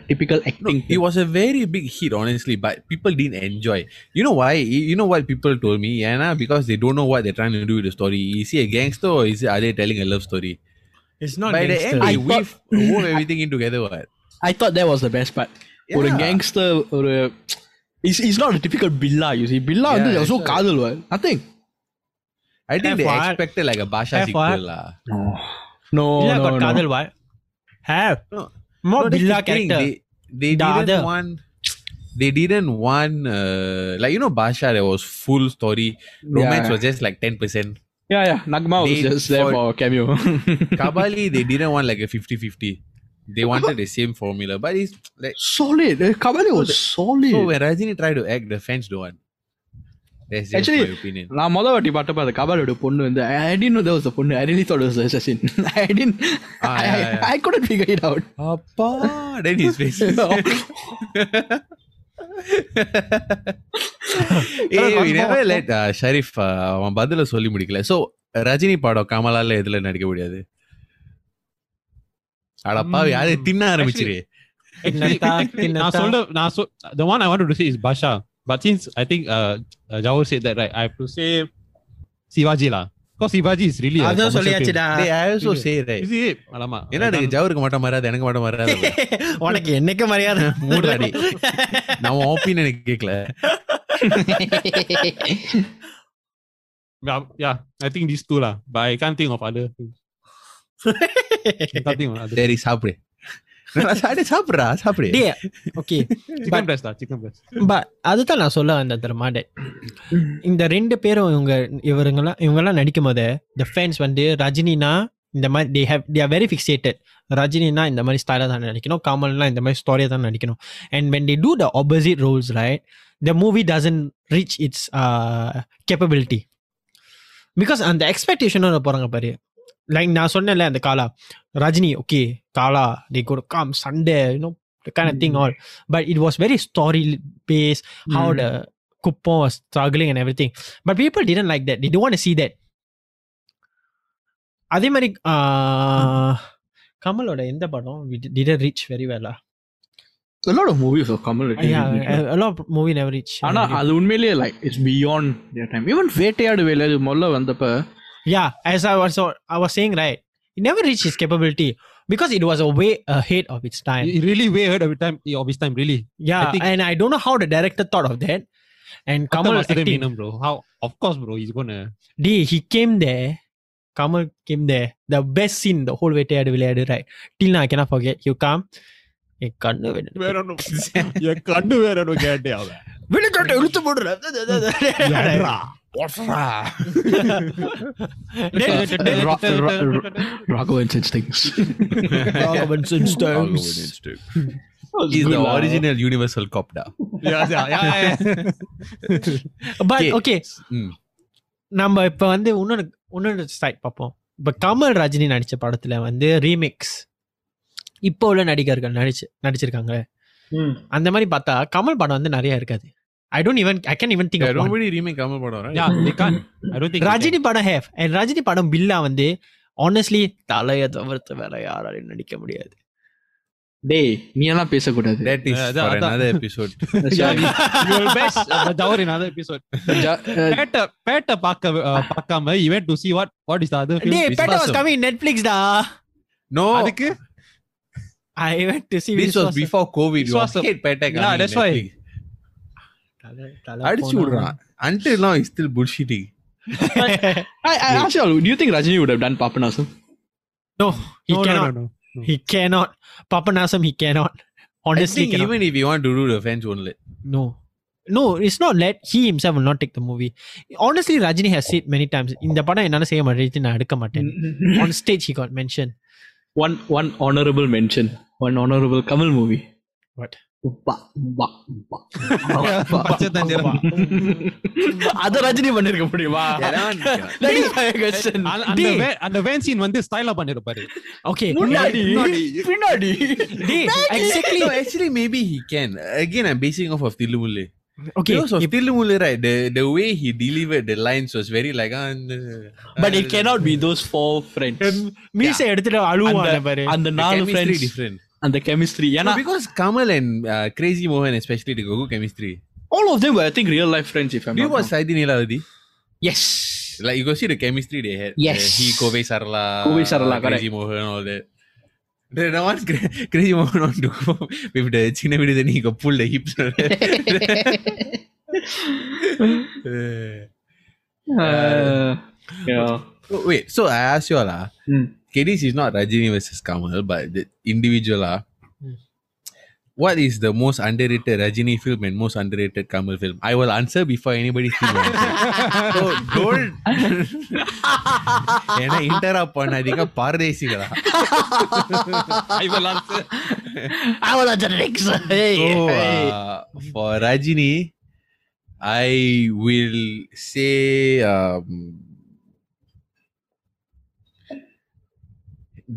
Speaker 2: typical
Speaker 1: No,
Speaker 2: acting
Speaker 1: it was a very big hit, honestly, but people didn't enjoy. You know why? You you know what people told me? Yeah, nah, because they don't know what they're trying to do with the story. Is he a gangster or is it, are they telling a love story?
Speaker 4: it's not
Speaker 1: By the
Speaker 4: gangster.
Speaker 1: end, they
Speaker 2: I
Speaker 1: weave, wove everything in together. What?
Speaker 2: I thought that was the best part. ஒரு
Speaker 1: Yeah.
Speaker 2: Gangster ஒரு is is not typical Billa you see பில்லா வந்து
Speaker 1: Yeah,
Speaker 2: so
Speaker 1: sure.
Speaker 2: காதல் nothing
Speaker 1: I think they
Speaker 4: Have what?
Speaker 1: expected like a Basha
Speaker 4: Have what?
Speaker 1: sequel. lah.
Speaker 2: No no
Speaker 4: இல்ல
Speaker 2: no
Speaker 4: got காதல் what have
Speaker 1: No.
Speaker 4: more
Speaker 1: No, that's
Speaker 4: Billa
Speaker 1: the thing.
Speaker 4: character
Speaker 1: They, they
Speaker 4: The
Speaker 1: didn't
Speaker 4: other.
Speaker 1: want. They didn't want uh, like you know Basha. There was full story. Romance
Speaker 2: Yeah.
Speaker 1: was just like ten percent.
Speaker 2: Yeah, yeah. Nagma was
Speaker 1: They-
Speaker 2: just there
Speaker 1: for-
Speaker 2: for cameo.
Speaker 1: Kabali they didn't want like a 50-50. They wanted the same formula, but it's like
Speaker 2: solid. Uh, Kabali was solid.
Speaker 1: so when Rajini tried to act, the fans don't want. That's just
Speaker 2: Actually,
Speaker 1: my opinion.
Speaker 2: நான் முத வாட்டி பார்த்தப்ப அந்த கபாலியோட பொண்ணு வந்து I didn't know that was the பொண்ணு I really thought it was the assassin I didn't
Speaker 1: Ah,
Speaker 2: I,
Speaker 1: yeah, yeah.
Speaker 2: I couldn't figure it out
Speaker 1: Appa, then his face. hey, we never let uh, Sharif uh, அவன் பதில சொல்லி முடிக்கல so Rajini படம் கமலால எதுல நடிக்க முடியாது அடப்பா
Speaker 4: Mm.
Speaker 1: யாரு தின்ன ஆரம்பிச்சிரு
Speaker 4: தின்னத்தா,
Speaker 3: நான்
Speaker 4: தின்னத்தா.
Speaker 3: சொல்ல நான் சொ the one I wanted to say is Basha. But since I think uh, uh Jawar said that right, I have to say Sivaji lah. Because Sivaji is really a
Speaker 4: அதுவும்
Speaker 3: commercial
Speaker 4: சொல்லியாச்சுடா
Speaker 1: They also say
Speaker 3: film.
Speaker 1: right.
Speaker 3: Is it? Alamak.
Speaker 1: என்ன
Speaker 3: I
Speaker 1: எனக்கு
Speaker 3: can't-
Speaker 1: ஜவருக்கு மட்டும் வராது எனக்கு மட்டும் வராது
Speaker 4: உனக்கு என்னைக்கு மரியாதை
Speaker 1: மூடாடி நான் ஒப்பீனியன் எனக்கு கேட்கல
Speaker 3: Yeah, yeah, I think these two lah. But I can't think of other things. I can't think of other.
Speaker 1: சரி சாப்பிடு சாப்பிடு சாப்பிடுறா சாப்பிடு
Speaker 4: டேய் okay
Speaker 3: Chicken breast lah, chicken breast.
Speaker 4: But அதுதான் நான் சொல்ல வந்த தெரியுமா டே இந்த ரெண்டு பேரும் இவங்க இவருங்கெல்லாம் இவங்கெல்லாம் நடிக்கும் போது த ஃபேன்ஸ் வந்து ரஜினினா இந்த மாதிரி they have they are very fixated ரஜினினா இந்த மாதிரி ஸ்டைலாக தான் நடிக்கணும் கமல்னா இந்த மாதிரி ஸ்டோரியை தான் நடிக்கணும். And when they do the opposite roles right the movie doesn't reach its capability because அந்த எக்ஸ்பெக்டேஷனோட போகிறாங்க பாரு. லைக் நான் சொன்னேன்ல அந்த Kaala Rajini okay Kaala they code come Sunday you know kind of thing all but it was very story based how
Speaker 2: Mm.
Speaker 4: the Kuppon was struggling and everything. But people didn't like that. They don't want to see that. அதே மாதிரி ஆஹ், கமலோட எந்த படம் didn't reach very well
Speaker 2: a lot of movies of Kamal
Speaker 4: a lot of movie never reach
Speaker 2: ஆனா அது உண்மையிலேயே like it's beyond their time even வேட்டையாடு வேலை இது முதல்ல வந்தப்ப
Speaker 4: yeah as I was I was saying right it never reached its capability because it was a way ahead of its time
Speaker 3: He really way ahead of his time. Of his time, really.
Speaker 4: yeah
Speaker 3: I think-
Speaker 4: and I don't know how the director thought of that and
Speaker 3: Kamal
Speaker 4: Kamal
Speaker 3: Master
Speaker 4: acting
Speaker 3: Meenam, bro. How? Of course, bro. He's gonna.
Speaker 4: D, he came there. Kamal came there. The best scene, the whole வேட்டையாடு விளையாடு right. Till now, I cannot forget. You come. என் கண்ணு
Speaker 3: வேற ஒன்னும் என் கண்ணு வேற ஒன்னும் கேட்டே அவன்
Speaker 4: வெளிக்காட்டு இழுத்து போடுற
Speaker 2: Ra- ra- ra- Raghavan said things
Speaker 1: He's the original universal cop now.
Speaker 3: Yeah, yeah, yeah, yeah.
Speaker 4: But
Speaker 1: Okay.
Speaker 4: Okay
Speaker 1: Mm.
Speaker 4: நம்ம இப்ப வந்து இன்னொரு சைட் பார்ப்போம். இப்போ கமல் ரஜினி நடிச்ச படத்துல வந்து ரீமிக்ஸ் இப்போ உள்ள நடிகர்கள் நடிச்சு நடிச்சிருக்காங்க அந்த மாதிரி பார்த்தா கமல் படம் வந்து நிறைய இருக்காது. I don't even I can't even think
Speaker 1: yeah, of nobody one. remake Kamal Padam, right?
Speaker 3: Yeah, they can't. I don't think
Speaker 4: Rajini Padam have. And Rajini Padam Billa வந்து ஆனஸ்ட்லி தலைய தவிர்த்து வேற யாராலையும் நடிக்க முடியாது
Speaker 2: டேய் நீ எல்லாம் பேசக்கூடாது
Speaker 1: that is for another episode
Speaker 3: your best that our another episode Petta Petta பார்க்க பார்க்காம you went to see what what is the other film
Speaker 4: டேய் பேட்ட
Speaker 3: was
Speaker 4: coming netflix டா
Speaker 1: no
Speaker 3: அதுக்கு
Speaker 4: I went to see
Speaker 1: this was before COVID. You hate Patek.
Speaker 3: Yeah, that's why.
Speaker 1: Netflix. அடிச்சு விடுறான் until now he's still bullshitting
Speaker 2: I, I ask you all, do you think Rajini would have done Papanasam?
Speaker 4: no he
Speaker 3: No, no,
Speaker 4: cannot
Speaker 3: no, no.
Speaker 4: he cannot papanasam he cannot honestly cannot
Speaker 1: even if you want to do the fans only
Speaker 4: no no it's not let he himself will not take the movie honestly rajini has said many times இந்த படம் என்னால செய்ய மாட்டேன் நான் எடுக்க மாட்டேன் on stage he got mentioned
Speaker 2: One one honorable mention. One honorable Kamal movie.
Speaker 4: What?
Speaker 2: அத ரஜினி பண்ணிருக்க முடியுமா
Speaker 3: அந்த வேன் சீன் வந்து ஸ்டைலா பண்ணிருப்பாரு
Speaker 4: ஓகே
Speaker 2: முன்னாடி பின்னாடி
Speaker 4: exactly
Speaker 1: actually maybe he can again I basing off off Thillu Mullu
Speaker 4: Okay,
Speaker 1: because of Tilumulu, right? The the way he delivered the lines was very like. Uh,
Speaker 2: but uh, it cannot be those four friends.
Speaker 4: மீசை எடுத்துட்டு அழுவான பாரு
Speaker 2: அந்த நாலு friends
Speaker 1: different.
Speaker 2: அந்த chemistry
Speaker 1: no,
Speaker 2: ஏன்னா
Speaker 1: because Kamal and uh, Crazy Mohan especially they got good chemistry
Speaker 2: all of them were I think real life friends if I'm
Speaker 1: do you
Speaker 2: not
Speaker 1: watch
Speaker 2: wrong.
Speaker 1: Saidi Nilavadi
Speaker 2: Yes.
Speaker 1: like you go see the chemistry they had
Speaker 2: Yes.
Speaker 1: Uh, he Kove Sarla
Speaker 2: Kove Sarla,
Speaker 1: Crazy Mohan all that the, the one cra- Crazy Mohan want to go with the China video then he got pull the hips Uh,
Speaker 2: Uh, yeah.
Speaker 1: Oh, wait, so I ask you all, ah,
Speaker 2: Hmm.
Speaker 1: okay, this is not Rajini versus Kamal, but the individual, ah,
Speaker 4: Hmm.
Speaker 1: what is the most underrated Rajini film and most underrated Kamal film? I will answer before anybody still answer. so don't ஏன்னா interrupt பண்ணாதீங்க பாரதேசிகளா
Speaker 3: I will answer.
Speaker 2: I will answer next. Hey,
Speaker 1: So,
Speaker 2: hey.
Speaker 1: uh, for Rajini, I will say um,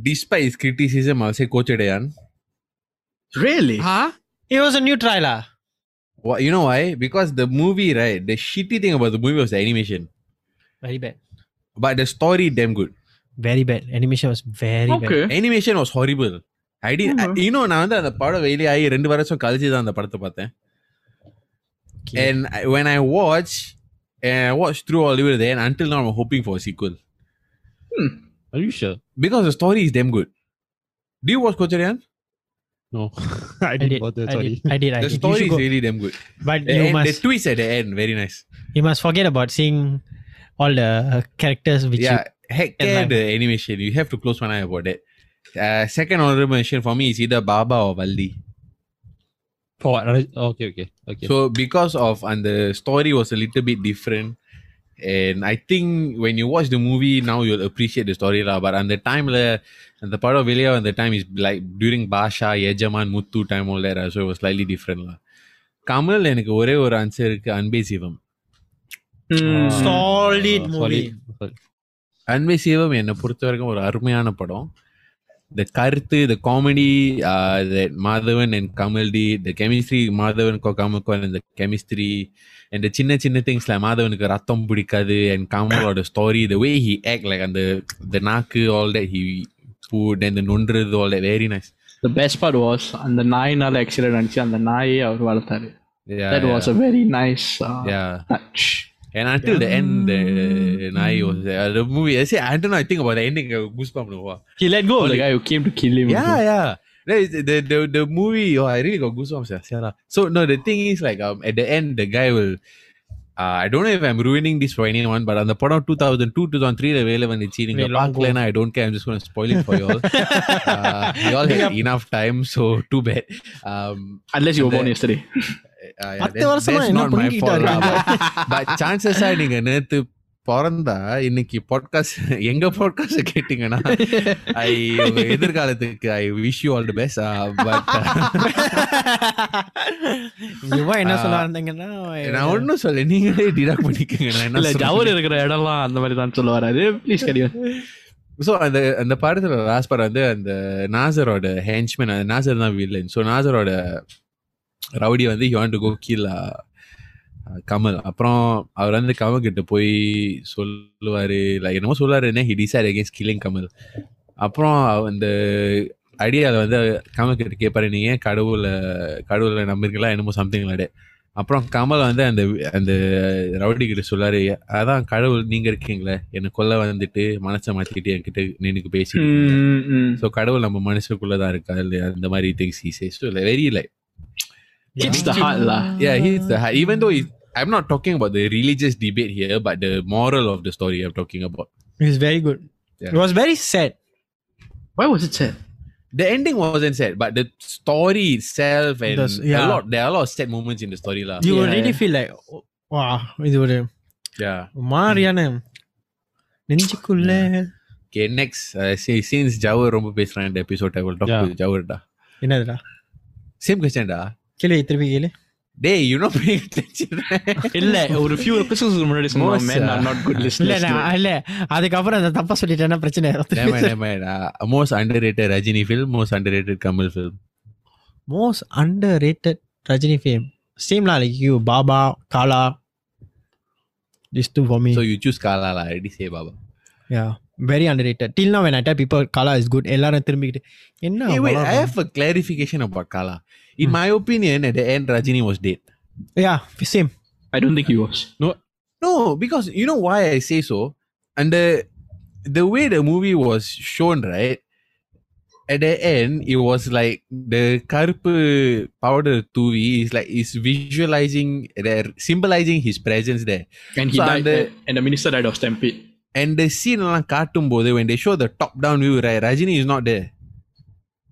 Speaker 1: despise criticism, I'll say Kochadaiiyaan.
Speaker 2: Really?
Speaker 4: Huh? It was a new trailer.
Speaker 1: Well, you know why? Because the movie, right? The shitty thing about the movie was the animation.
Speaker 4: Very bad.
Speaker 1: But the story, damn good.
Speaker 4: Very bad. Animation was very
Speaker 2: okay. bad.
Speaker 1: Animation was horrible. I did. Mm-hmm. I, uh-huh. you know, நான் the part of வெளியாகி ரெண்டு வருஷம் கழிச்சு தான் the part பார்த்தேன்
Speaker 4: Okay.
Speaker 1: And I, when I watch, and I watch through all the way there, and until now I'm hoping for a sequel. Hmm.
Speaker 3: Are you sure?
Speaker 1: Because the story is damn good. Do you watch Kochadaiiyaan?
Speaker 3: No. I
Speaker 4: I
Speaker 3: didn't
Speaker 4: did,
Speaker 3: bother.
Speaker 4: I
Speaker 3: Sorry.
Speaker 4: did, I did, I
Speaker 1: The
Speaker 4: did.
Speaker 1: Story is
Speaker 4: go.
Speaker 1: really damn good.
Speaker 4: But
Speaker 1: The,
Speaker 4: you
Speaker 1: end- the twist at the end, very nice.
Speaker 4: you must forget about seeing all the uh, characters which
Speaker 1: yeah, heck
Speaker 4: and
Speaker 1: care the animation. You have to close one eye about that. Uh, second honorable mention for me is either Baba or Valdi.
Speaker 3: For what? Okay, okay, okay.
Speaker 1: So because of and the story was a little bit different. And I think when you watch the movie now you'll appreciate the story lah. But on the time la, and the part of Velia and the time is like during Basha, Yejaman, Muttu time all that. lah. So it was slightly different lah. Kamal எனக்கு ஒரே ஒரு answer இருக்கு அன்பே சிவம்
Speaker 2: Hmm.
Speaker 4: solid
Speaker 3: Uh,
Speaker 4: movie.
Speaker 3: solid. Solid.
Speaker 1: அன்பே சிவம் என்னை பொறுத்த வரைக்கும் ஒரு அருமையான படம் the கருத்து the comedy uh, that கமல்டி and Kamal did, the chemistry chemistry Kokamakon சின்ன சின்ன திங்ஸ்ல மாதவனுக்கு ரத்தம் பிடிக்காது and காமலோட story the way he act like அந்த த நாக்கு all that he food and நொன்றது all that very nice
Speaker 2: the best part was அந்த நாயினால accident ஆனிச்சு அந்த நாயே அவர் வளர்த்தாரு. That was a very
Speaker 1: nice
Speaker 2: touch
Speaker 1: and until the end the நாய் was uh, the movie I say I don't know I think about the ending uh, goosebumps wow.
Speaker 2: he let go of the guy who came to kill him
Speaker 1: Yeah, yeah. That is the, the the movie. Oh, I really got goosebumps. Yeah, yeah. So no, the thing is like um at the end the guy will. Uh, I don't know if I'm ruining this for anyone, but on the part of 2002, 2003, the when it's cheating,
Speaker 4: Wait, long ago.
Speaker 1: I don't care. I'm just going to spoil it for you all. uh, you all had enough time, so too bad. Um,
Speaker 2: unless you were born yesterday
Speaker 1: yeah,
Speaker 4: பத்து வருஷமா என்ன
Speaker 1: chances are நீங்க நேத்து பிறந்தா இன்னைக்கு podcast எங்க podcast கேட்டீங்கன்னா I எதிர்காலத்துக்கு I wish you all the best but
Speaker 4: இவன் என்ன சொல்ல இருந்தீங்கன்னா
Speaker 1: நான் ஒன்றும் சொல்ல நீங்களே டிடாக்ட் பண்ணிக்கோங்க நான் என்ன
Speaker 2: இல்ல. ஜவர் இருக்கிற இடம்லாம் அந்த மாதிரி தான் சொல்ல வராது ப்ளீஸ் கடிவன்
Speaker 1: ஸோ அந்த அந்த படத்துல படம் வந்து அந்த நாசரோட ஹென்ச்மேன் அந்த நாசர் தான் வில்லன் ஸோ நாசரோட ரவுடி வந்து டு கோ கீழ் கமல். அப்புறம் அவர் வந்து கமல் கிட்ட போய் சொல்லுவாரு இல்லை என்னமோ சொல்லுவாருன்னா he decide against killing Kamal. அப்புறம் அந்த ஐடியாவில் வந்து கமல் கிட்ட கேட்பாரு நீ ஏன் கடவுளை கடவுளை நம்புறீங்களா என்னமோ சம்திங் விளையாடு அப்புறம் கமல் வந்து அந்த அந்த ரவுடி கிட்ட சொல்லாரு அதான் கடவுள் நீங்க இருக்கீங்களே என்னை கொல்ல வந்துட்டு மனசை மாத்திக்கிட்டு என்கிட்ட நினைக்கு பேசி. ஸோ கடவுள் நம்ம மனுஷக்குள்ள தான் இருக்கா இல்லையா? அந்த மாதிரி things he says. So like very like
Speaker 5: Hits the heart lah.
Speaker 1: yeah he's the even though he's, I'm not talking about the religious debate here but the moral of the story I'm talking about
Speaker 4: It's very good.
Speaker 1: Yeah.
Speaker 4: It was very sad.
Speaker 5: Why was it sad?
Speaker 1: the ending wasn't sad but the story itself and
Speaker 4: The- yeah.
Speaker 1: a lot there are a lot of sad moments in the story lah
Speaker 4: You will
Speaker 5: Yeah,
Speaker 4: really
Speaker 5: yeah.
Speaker 4: feel like, wow, இது ஒரு
Speaker 1: yeah
Speaker 4: மாதிரியான நெஞ்சுக்குள்ள
Speaker 1: okay next uh, see, since Jawar ரொம்ப பேசுறான் இந்த episode I will talk
Speaker 3: Yeah.
Speaker 1: to Jawar da
Speaker 4: என்னதுடா
Speaker 1: same question da
Speaker 4: கேளு திருப்பி கேளு
Speaker 1: டேய் you not paying attention
Speaker 5: இல்ல ஒரு few episodes முன்னாடி சொன்னோம்
Speaker 1: Most,
Speaker 5: men are
Speaker 1: uh,
Speaker 5: not good
Speaker 4: இல்ல
Speaker 5: listeners.
Speaker 4: நான் இல்ல அதுக்கப்புறம் அந்த தப்பா சொல்லிட்டேன்னா பிரச்சனை
Speaker 1: never mind, never mind. Uh, most underrated Rajini film most underrated Kamal film
Speaker 4: most underrated Rajini fame same law like you Baba Kaala this two for me
Speaker 1: so you choose Kala lah I already say Baba
Speaker 4: yeah very underrated till now when I tell people Kaala is good எல்லாரும் திரும்பிக்கிட்டு என்ன
Speaker 1: Hey, wait, I
Speaker 4: அவ்வளவு-
Speaker 1: have a clarification about Kala. In hmm. my opinion, at the end, Rajini was dead.
Speaker 4: Yeah, same.
Speaker 5: I don't think he was.
Speaker 1: No, no, because you know why I say so. And the the way the movie was shown, right? At the end, it was like the karpu powder tuvi is like is visualizing, there, symbolizing his presence there.
Speaker 5: And he
Speaker 1: so
Speaker 5: died,
Speaker 1: and the,
Speaker 5: and the minister died of stampede.
Speaker 1: And the scene like cartoon when they show the top down view, right? Rajini is not there.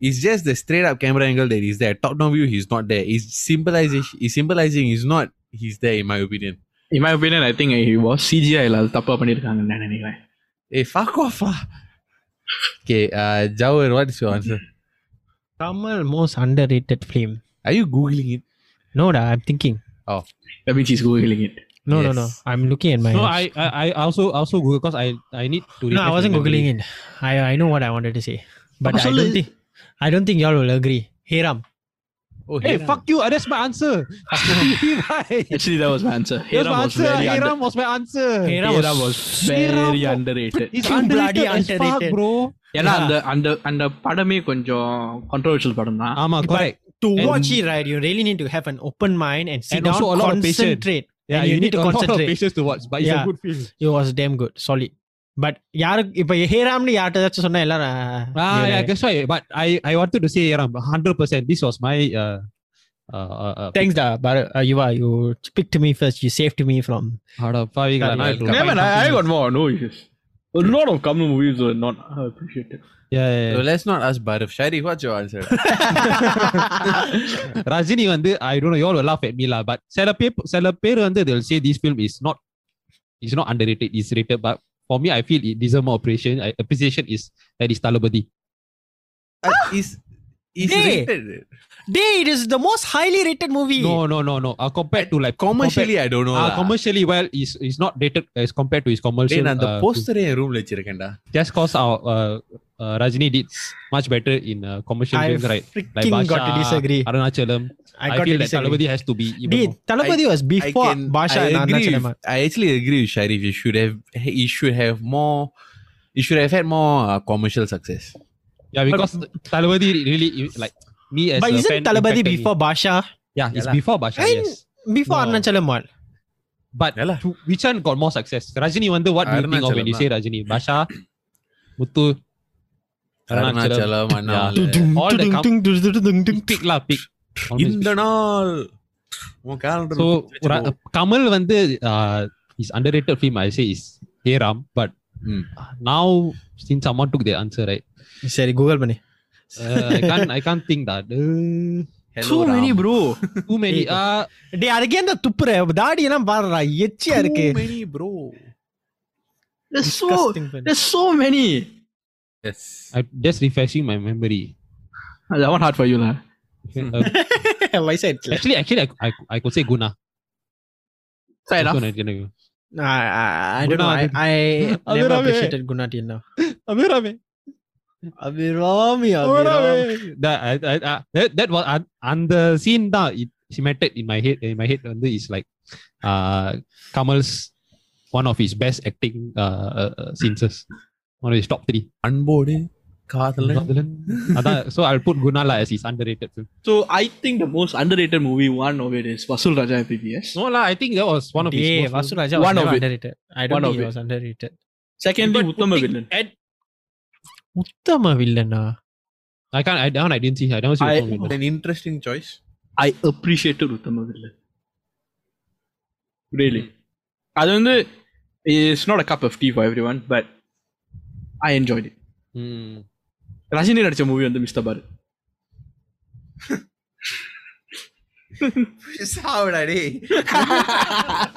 Speaker 1: It's just the straight up camera angle that is there. Top down view, he's not there. It's symbolizing. He's symbolizing. He's not. He's there, in my opinion.
Speaker 5: In my opinion, I think he was CGI ல அது தப்பா பண்ணிருக்காங்கன்னு நான் நினைக்கிறேன்.
Speaker 1: Hey, fuck off, lah. Okay, uh, Jawar, what is your answer?
Speaker 4: Kamal most under rated film
Speaker 1: Are you googling it?
Speaker 4: நோடா I'm thinking
Speaker 5: That means he's googling it.
Speaker 4: No, no,
Speaker 1: Yes.
Speaker 4: no. I'm looking at my.
Speaker 3: No, I, I, I also also Google because I, I need to.
Speaker 4: no, I
Speaker 3: refresh
Speaker 4: wasn't
Speaker 3: my memory.
Speaker 4: googling it. I I know what I wanted to say, but
Speaker 5: அப்ப
Speaker 4: I
Speaker 5: சொல்லு.
Speaker 4: don't think I don't think y'all will agree. Hey Ram.
Speaker 1: Oh,
Speaker 3: hey, fuck you. Ah, that's my answer.
Speaker 5: Actually, that was my answer.
Speaker 3: Hey
Speaker 5: Ram
Speaker 3: that
Speaker 5: was my
Speaker 3: answer.
Speaker 5: Was
Speaker 3: Hey Ram was my answer.
Speaker 4: Hey Ram,
Speaker 5: Hiram was, very underrated.
Speaker 4: He's underrated,
Speaker 3: underrated as bro.
Speaker 5: Yeah, அந்த அந்த அந்த படமே கொஞ்சம் கண்ட்ரோவர்ஷியல் படம் தான்
Speaker 3: ஆமா correct
Speaker 4: to watch it right you really need to have an open mind and sit down
Speaker 3: and down
Speaker 4: concentrate
Speaker 3: yeah,
Speaker 4: and Yeah, you need,
Speaker 3: need to
Speaker 4: concentrate
Speaker 3: patience to watch but it's
Speaker 4: yeah,
Speaker 3: a good film
Speaker 4: it was damn good solid But யாருக்கு இப்ப ஹேராம்னு யார்கிட்ட ஏதாச்சும் சொன்னா எல்லாரும்
Speaker 3: Ah,
Speaker 4: you're
Speaker 3: yeah,
Speaker 4: like,
Speaker 3: that's why. But I, I wanted to say around hundred percent. This was my uh, uh, uh, uh
Speaker 4: Thanks, da. But uh, you are you speak to me first. You saved me from.
Speaker 3: Out of five,
Speaker 4: Yeah,
Speaker 3: நான்
Speaker 4: yeah.
Speaker 5: Yeah, man, I, I got more. No issues. A lot of Kamal movies were not appreciated.
Speaker 3: Yeah, yeah,
Speaker 1: So
Speaker 3: yeah.
Speaker 1: let's not ask Barif. Sharif, what's your answer?
Speaker 3: Rajini வந்து I don't know you all will laugh at me lah but சில பேர் சில பேர் வந்து they'll say this film is not is not underrated is rated but for me I feel it deserve more appreciation. I, appreciation is that is Thalapathi
Speaker 1: Uh, is
Speaker 4: Date, date is the most highly rated movie.
Speaker 3: No, no, no, no. Uh, compared to like
Speaker 1: commercially, compared, I don't know.
Speaker 3: Uh, commercially, well, is is not dated as compared to his commercial.
Speaker 1: Then the
Speaker 3: uh,
Speaker 1: poster in room lechirakenda.
Speaker 3: Just cause our uh, uh, Rajini did much better in uh, commercial
Speaker 4: I
Speaker 3: films, right?
Speaker 4: Like Basha, got to disagree.
Speaker 3: Arunachalam.
Speaker 4: I,
Speaker 3: I
Speaker 4: got
Speaker 3: feel that
Speaker 4: like
Speaker 3: Thalapathi has to be. Even
Speaker 4: Dude, Thalapathi was before
Speaker 1: I can,
Speaker 4: Basha
Speaker 1: I
Speaker 4: and Arunachalam.
Speaker 1: With, I actually agree with Sharif. You should have. You should have more. You should have had more uh, commercial success.
Speaker 3: Yeah, because Talabadi really like me as
Speaker 4: But
Speaker 3: a
Speaker 4: isn't
Speaker 3: fan
Speaker 4: Talapati
Speaker 3: impacted me.
Speaker 4: before Basha?
Speaker 3: Yeah, it's
Speaker 1: Yalah.
Speaker 3: before Basha,
Speaker 4: And-
Speaker 3: yes.
Speaker 4: Before
Speaker 3: No.
Speaker 4: Arunachalam what?
Speaker 3: But
Speaker 1: Yalah.
Speaker 3: to- which one got more success? Rajini Wonder, what do you think of when you
Speaker 1: Arunachalam
Speaker 3: say Rajini? Basha, Muthu, Arunachalam.
Speaker 1: Arunachalam
Speaker 3: Yeah.
Speaker 1: Annamalai.
Speaker 3: All the com-
Speaker 4: Tudung,
Speaker 3: pick lah, pick. Always
Speaker 1: இந்த நாள் உன் calendar
Speaker 3: So,
Speaker 1: வச்சுக்கோ.
Speaker 3: Ra- Kamal வந்து uh, his underrated film I say is Hey Ram, but
Speaker 1: Hmm.
Speaker 3: now since someone took the answer right,
Speaker 4: சரி Google பண்ணி
Speaker 3: uh, I can't I can't think that. Uh,
Speaker 1: Hello,
Speaker 5: Too many,
Speaker 1: Ram.
Speaker 5: bro.
Speaker 3: too many. Uh,
Speaker 4: டே அதுக்கே அந்த துப்புற தாடி எல்லாம் பாருடா எச்சியா இருக்கு
Speaker 1: Too many, bro.
Speaker 5: There's so
Speaker 4: Disgusting film.
Speaker 5: there's so many.
Speaker 1: Yes.
Speaker 3: I'm just refreshing my memory.
Speaker 5: That one hard for you, lah.
Speaker 3: Uh,
Speaker 4: வயசாயிடுச்சுல
Speaker 3: actually, actually, I, I, I could say Guna.
Speaker 5: Fair
Speaker 3: Also
Speaker 5: enough.
Speaker 3: not- you know.
Speaker 4: I, I, I don't know. I,
Speaker 3: Guna
Speaker 4: I
Speaker 3: அது
Speaker 4: never
Speaker 3: ராமே.
Speaker 4: appreciated Gunati enough.
Speaker 3: Abhirame.
Speaker 2: Abirami, Abirami.
Speaker 3: that I, I, I, that that was அந்த scene தான் It cemented in my head in my head வந்து is like uh Kamal's one of his best acting uh, uh, uh scenes. One of his top 3
Speaker 1: அன்போடு காதலன்.
Speaker 3: so I'll put Gunala as his underrated film.
Speaker 2: So I think the most underrated movie one of it is Vasool Raja MBBS
Speaker 3: no lah I think that was one of his
Speaker 4: yeah,
Speaker 3: most
Speaker 4: Vasool Raja was
Speaker 2: one of
Speaker 4: underrated. I don't
Speaker 2: one
Speaker 4: think
Speaker 2: it.
Speaker 4: was underrated.
Speaker 2: Secondly,
Speaker 3: Uttam
Speaker 2: Villain.
Speaker 3: At,
Speaker 4: உத்தம வில்லனா
Speaker 3: I can't I, that one I didn't see I never see
Speaker 2: I-
Speaker 3: Uttama Villain.
Speaker 1: an interesting choice
Speaker 2: I appreciated Uttama Villain. Really. அது வந்து it's not a cup of tea for everyone, but I enjoyed it.
Speaker 3: Hmm.
Speaker 2: Rajini நடிச்ச movie வந்து mister பாரு
Speaker 1: சாவுடா டேய்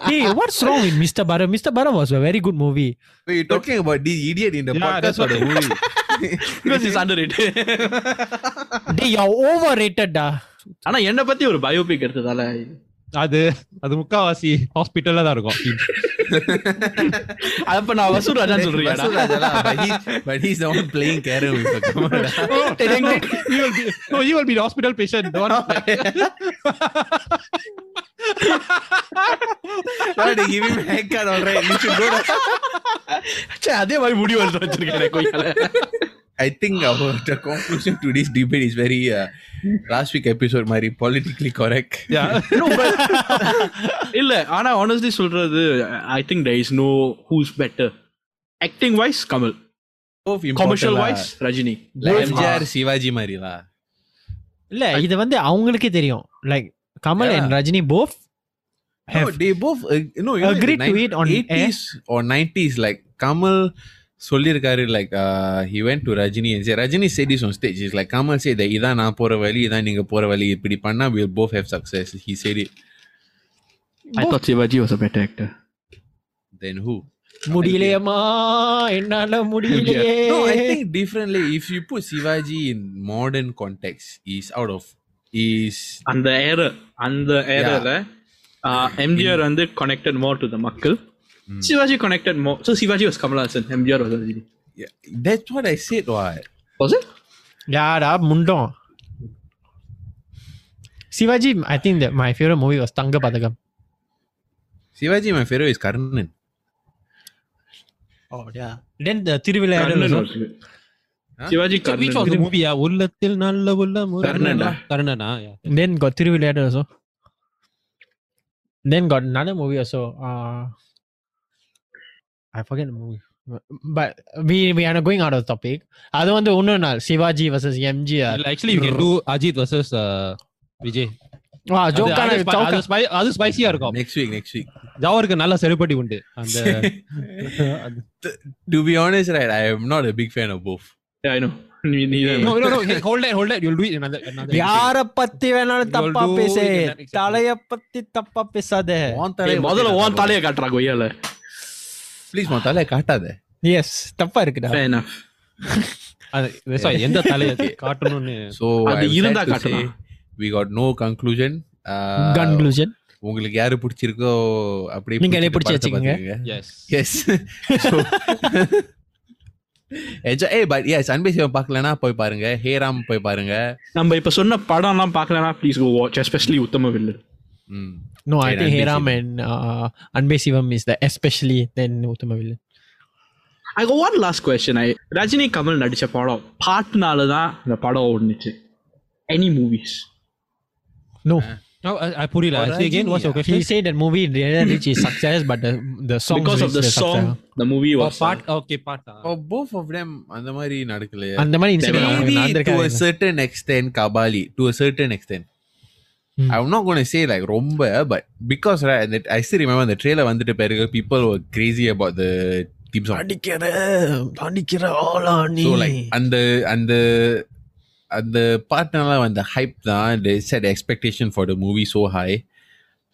Speaker 4: hey, what's wrong with Mr. Baram? Mr. Baram was a very good movie.
Speaker 1: Wait, you talking about this idiot in the
Speaker 3: Yeah,
Speaker 1: podcast
Speaker 3: that's
Speaker 1: or the movie
Speaker 2: because he's underrated.
Speaker 4: டேய் you ஓவர்ரேட்டடா
Speaker 2: ஆனா என்ன பத்தி ஒரு biopic எடுத்ததால.
Speaker 3: அது அது முக்காவாசி ஹாஸ்பிட்டல்ல தான் இருக்கும்.
Speaker 2: அப்ப நான்
Speaker 1: வசூர் ராஜா சொல்றேன்
Speaker 3: you will be hospital patient
Speaker 2: அதே மாதிரி முடி வச்சிருக்கேன்
Speaker 1: to this debate is very last episode
Speaker 3: மாதிரி
Speaker 2: பொலிட்டிக்கலி கரெக்ட் இல்ல ஆனா ஆனஸ்ட்லி சொல்றது I think there is no who's better acting wise
Speaker 1: Kamal
Speaker 2: commercial wise
Speaker 1: Rajini MGR Sivaji மாதிரிலா
Speaker 4: இல்ல இது வந்து அவங்களுக்கே தெரியும். Like Kamal
Speaker 1: Yeah.
Speaker 4: And Rajini both
Speaker 1: No, they both uh, no you know, in the
Speaker 4: Agreed to
Speaker 1: nine-
Speaker 4: it on
Speaker 1: 80s or 90s like Kamal சொல்லிருக்காரு like uh, he went to Rajini and said Rajini said this on stage he's like Kamal said that இதான் நான் போற வழி இதான் நீங்க போற வழி இப்படி பண்ணா we'll both have success he said it
Speaker 2: I thought Sivaji was a better actor
Speaker 1: then who
Speaker 4: முடியலையம்மா என்னால முடியலையே
Speaker 1: no I think differently if you put Shivaji in modern context he's out of is
Speaker 2: அந்த ஏர அந்த ஏரல எம்ஜிஆர் வந்து கனெக்டட் மோர் டு த மக்கள் Sivaji connected more so Sivaji was Kamal Haasan MGR was Rajini
Speaker 1: yeah, that's what I said what?
Speaker 2: Was it
Speaker 4: யாடா முண்டம் Sivaji I think that my favorite movie was தங்க பதகம்
Speaker 1: Shivaji my favorite is Karnan.
Speaker 2: O yeah
Speaker 4: then the Thiruvilaiyadal.
Speaker 2: Sivaji
Speaker 3: which was the
Speaker 2: Karnan
Speaker 3: movie yeah உள்ளத்தில் நல்ல உள்ள
Speaker 2: கர்ணன்டா.
Speaker 3: கர்ணனா yeah
Speaker 4: then got Thiruvilaiyadal also then got another movie also uh, I forget the movie but we we are going out of the topic அது வந்து இன்னொரு நாள் Sivaji vs MGR
Speaker 3: Well, actually you can do Ajit versus uh, Vijay
Speaker 4: வா
Speaker 3: அது-
Speaker 4: ஜோக்கான
Speaker 3: அது spi- அது spi- அது ஸ்பைசியா இருக்கும்
Speaker 1: next week next week
Speaker 3: ஜாவருக்கு நல்ல செருப்படி உண்டு அந்த
Speaker 1: to be honest right I am not a big fan of both
Speaker 2: I know நீ நீ
Speaker 3: no no no hey, Yeah,
Speaker 4: யார பத்தி வேணாலும் தப்பா பேசு. தலைய பத்தி தப்பா பேசாத.
Speaker 2: முதல்ல
Speaker 1: உன் தலைய
Speaker 4: எஸ் தப்பா இருக்குடா.
Speaker 3: அது எந்த தலைய காட்டணும்னு
Speaker 1: சோ
Speaker 2: அது
Speaker 1: we got no conclusion
Speaker 4: conclusion
Speaker 1: உங்களுக்கு யாரு பிடிச்சிருக்கோ அப்படி
Speaker 4: நீங்களே பிடிச்சி வச்சுக்கோங்க.
Speaker 1: Enjoy hey but yes அன்பே சிவம் பார்க்கலனா போய் பாருங்க. ஹேராம் போய் பாருங்க.
Speaker 2: நம்ம இப்ப சொன்ன படம்லாம் பார்க்கலனா please go watch especially Uttama Villain.
Speaker 1: ம்.
Speaker 4: No, I
Speaker 1: And
Speaker 4: think
Speaker 1: Sivam.
Speaker 4: and uh, Anbe Sivam is the especially then Uttama Villain.
Speaker 2: I go one last question I Rajini Kamal நடிச்ச படம் பாட்டுனால தான் இந்த படம் ஓடுனுச்சு any movies
Speaker 4: No,
Speaker 3: no, I, I புரியல
Speaker 1: Or
Speaker 3: say again what's your question
Speaker 4: he said that movie didn't reach its success, but the the song
Speaker 2: because of the song the movie
Speaker 3: oh,
Speaker 2: was
Speaker 3: part okay part ah.
Speaker 1: for both of them அந்த மாதிரி நடக்கலையே
Speaker 4: அந்த மாதிரி
Speaker 1: maybe to a certain extent kabali to a certain extent
Speaker 4: Hmm.
Speaker 1: I'm not going to say like ரொம்ப but because right and that- I still remember the trailer வந்துட்டு பிறகு people were crazy about the theme song
Speaker 4: அடிக்கிற அடிக்கிற ஆளா நீ
Speaker 1: so like அந்த அந்த அந்த பாட்டுனால அந்த hype தான் they set the expectation for the movie so high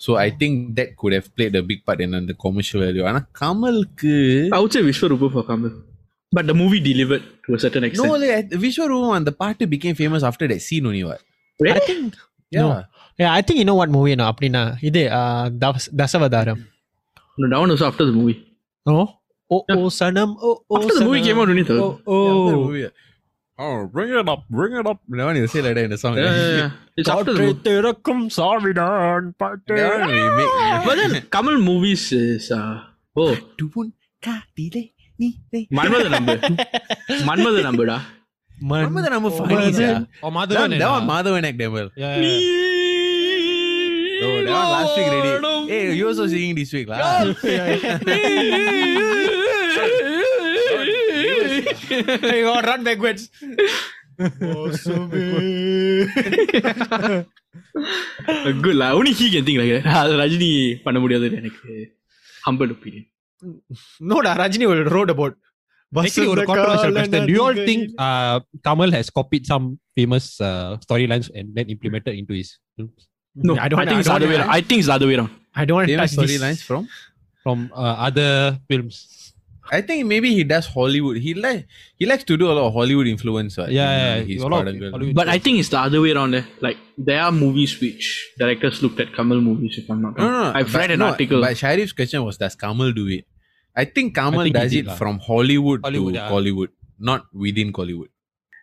Speaker 1: so I think that could have played a big part in the commercial value ஆனா கமலுக்கு
Speaker 2: I would say Vishwarupa for Kamal. But the movie delivered to a certain
Speaker 1: no
Speaker 2: extent.
Speaker 1: like, Vishwaroom அந்த பாட்டு became famous after that scene only what
Speaker 4: I think
Speaker 1: yeah
Speaker 4: No. yeah, I think you know what movie no அப்படின்னா இது uh, thus- Dasavatharam
Speaker 2: No, that one was after the movie.
Speaker 4: No? Oh oh sanam. Oh oh.
Speaker 5: After the movie
Speaker 4: sanam.
Speaker 5: came out, only third.
Speaker 4: Oh
Speaker 1: Yeah, after the
Speaker 4: oh.
Speaker 1: movie, Oh, bring it up, bring it up. That one you say like that in the song.
Speaker 5: Yeah, yeah, yeah. It's after the movie.
Speaker 4: திறக்கும் சாவிடான் பாட்டு.
Speaker 1: That one we make.
Speaker 5: But then Kamal movies is uh, oh
Speaker 1: Tupun kadile ni re.
Speaker 5: மன்மத நம்பு மன்மத நம்புடா
Speaker 1: Remember the number funny, sir?
Speaker 3: Oh,
Speaker 1: That,
Speaker 3: Madhavan.
Speaker 1: that one Madhavan act damn well.
Speaker 3: Yeah, yeah.
Speaker 1: Oh, that one last week ready. Hey, you also singing this week, lah.
Speaker 4: You gotta run backwards.
Speaker 5: Good law only he can think like that அது ரஜினி பண்ண முடியாதுன்னு எனக்கு humble opinion
Speaker 4: No, da, Rajini will wrote about.
Speaker 3: Actually, ஒரு controversial question. Do you all think uh, Kamal has copied some famous uh, storylines and then implemented into his films
Speaker 5: no
Speaker 4: I don't.
Speaker 5: I think it's the other way around I think it's the other way around
Speaker 4: I don't want to
Speaker 1: Famous
Speaker 4: touch this.
Speaker 1: storylines from?
Speaker 3: from uh, other films?
Speaker 1: I think maybe he does Hollywood. He like he likes to do a lot of Hollywood influence. right,
Speaker 3: Yeah,
Speaker 1: in,
Speaker 3: yeah,
Speaker 1: uh, his
Speaker 3: a lot of
Speaker 1: Padangal.
Speaker 3: Hollywood
Speaker 5: but I think it's the other way around eh. like there are movies which directors looked at Kamal movies if I'm not
Speaker 1: No,
Speaker 5: wrong
Speaker 1: no, no.
Speaker 5: I've
Speaker 1: but
Speaker 5: read an
Speaker 1: no,
Speaker 5: article
Speaker 1: But Sharif's question was, does Kamal do it? I think Kamal
Speaker 3: think he
Speaker 1: does
Speaker 3: did
Speaker 1: it
Speaker 3: lah.
Speaker 1: from Hollywood,
Speaker 3: Hollywood,
Speaker 1: to
Speaker 3: yeah.
Speaker 1: Collywood, not within Collywood.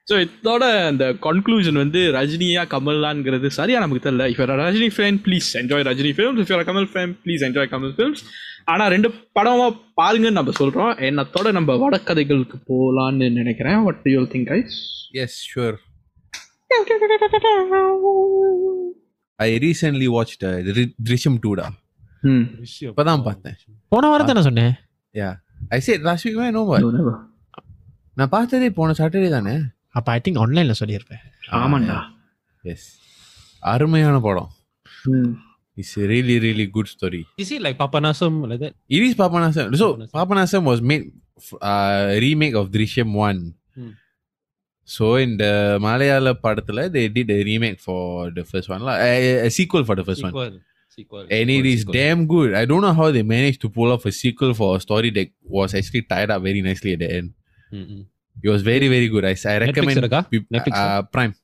Speaker 5: So இதோட அந்த conclusion வந்து ரஜினியா கமல்லாங்கிறது சரியா நமக்கு தெரியல if Rajini fan please enjoy Rajini films if Kamal fan please enjoy Kamal films ஆனா ரெண்டு படமா பாருங்கன்னு நம்ம சொல்றோம். என்னத்தோட நம்ம வடக்கதைகளுக்கு போகலான்னு நினைக்கிறேன். What do you think guys
Speaker 1: Yes, sure. I recently watched uh, Dri- Drishyam 2 da.
Speaker 5: ம்
Speaker 1: இப்பதான் பார்த்தேன்.
Speaker 4: போன வாரம் தானே சொன்னேன்?
Speaker 1: Yeah. I said last week, man, no what? நான் பார்த்ததே போன சாட்டர்டே தானே.
Speaker 4: அப்ப ஐ திங்க் ஆன்லைன்ல சொல்லியிருப்பேன்.
Speaker 5: ஆமாண்டா.
Speaker 1: எஸ் அருமையான படம்.
Speaker 5: It's
Speaker 1: a really, really good story.
Speaker 3: Is it like Papanasam like that?
Speaker 1: It is Papanasam. So
Speaker 3: Papanasam,
Speaker 1: was made uh, remake of Drishyam one.
Speaker 3: Hmm.
Speaker 1: So in the Malayala padathula, they did a remake for the first one, like a, a sequel for the first sequel. one.
Speaker 3: Sequel,
Speaker 1: and
Speaker 3: sequel, it
Speaker 1: is
Speaker 3: sequel.
Speaker 1: damn good. I don't know how they managed to pull off a sequel for a story that was actually tied up very nicely at the end.
Speaker 3: Mm-mm.
Speaker 1: It was very, very good. I, I recommend
Speaker 3: Netflix,
Speaker 1: pe-
Speaker 3: Netflix,
Speaker 1: uh, Prime.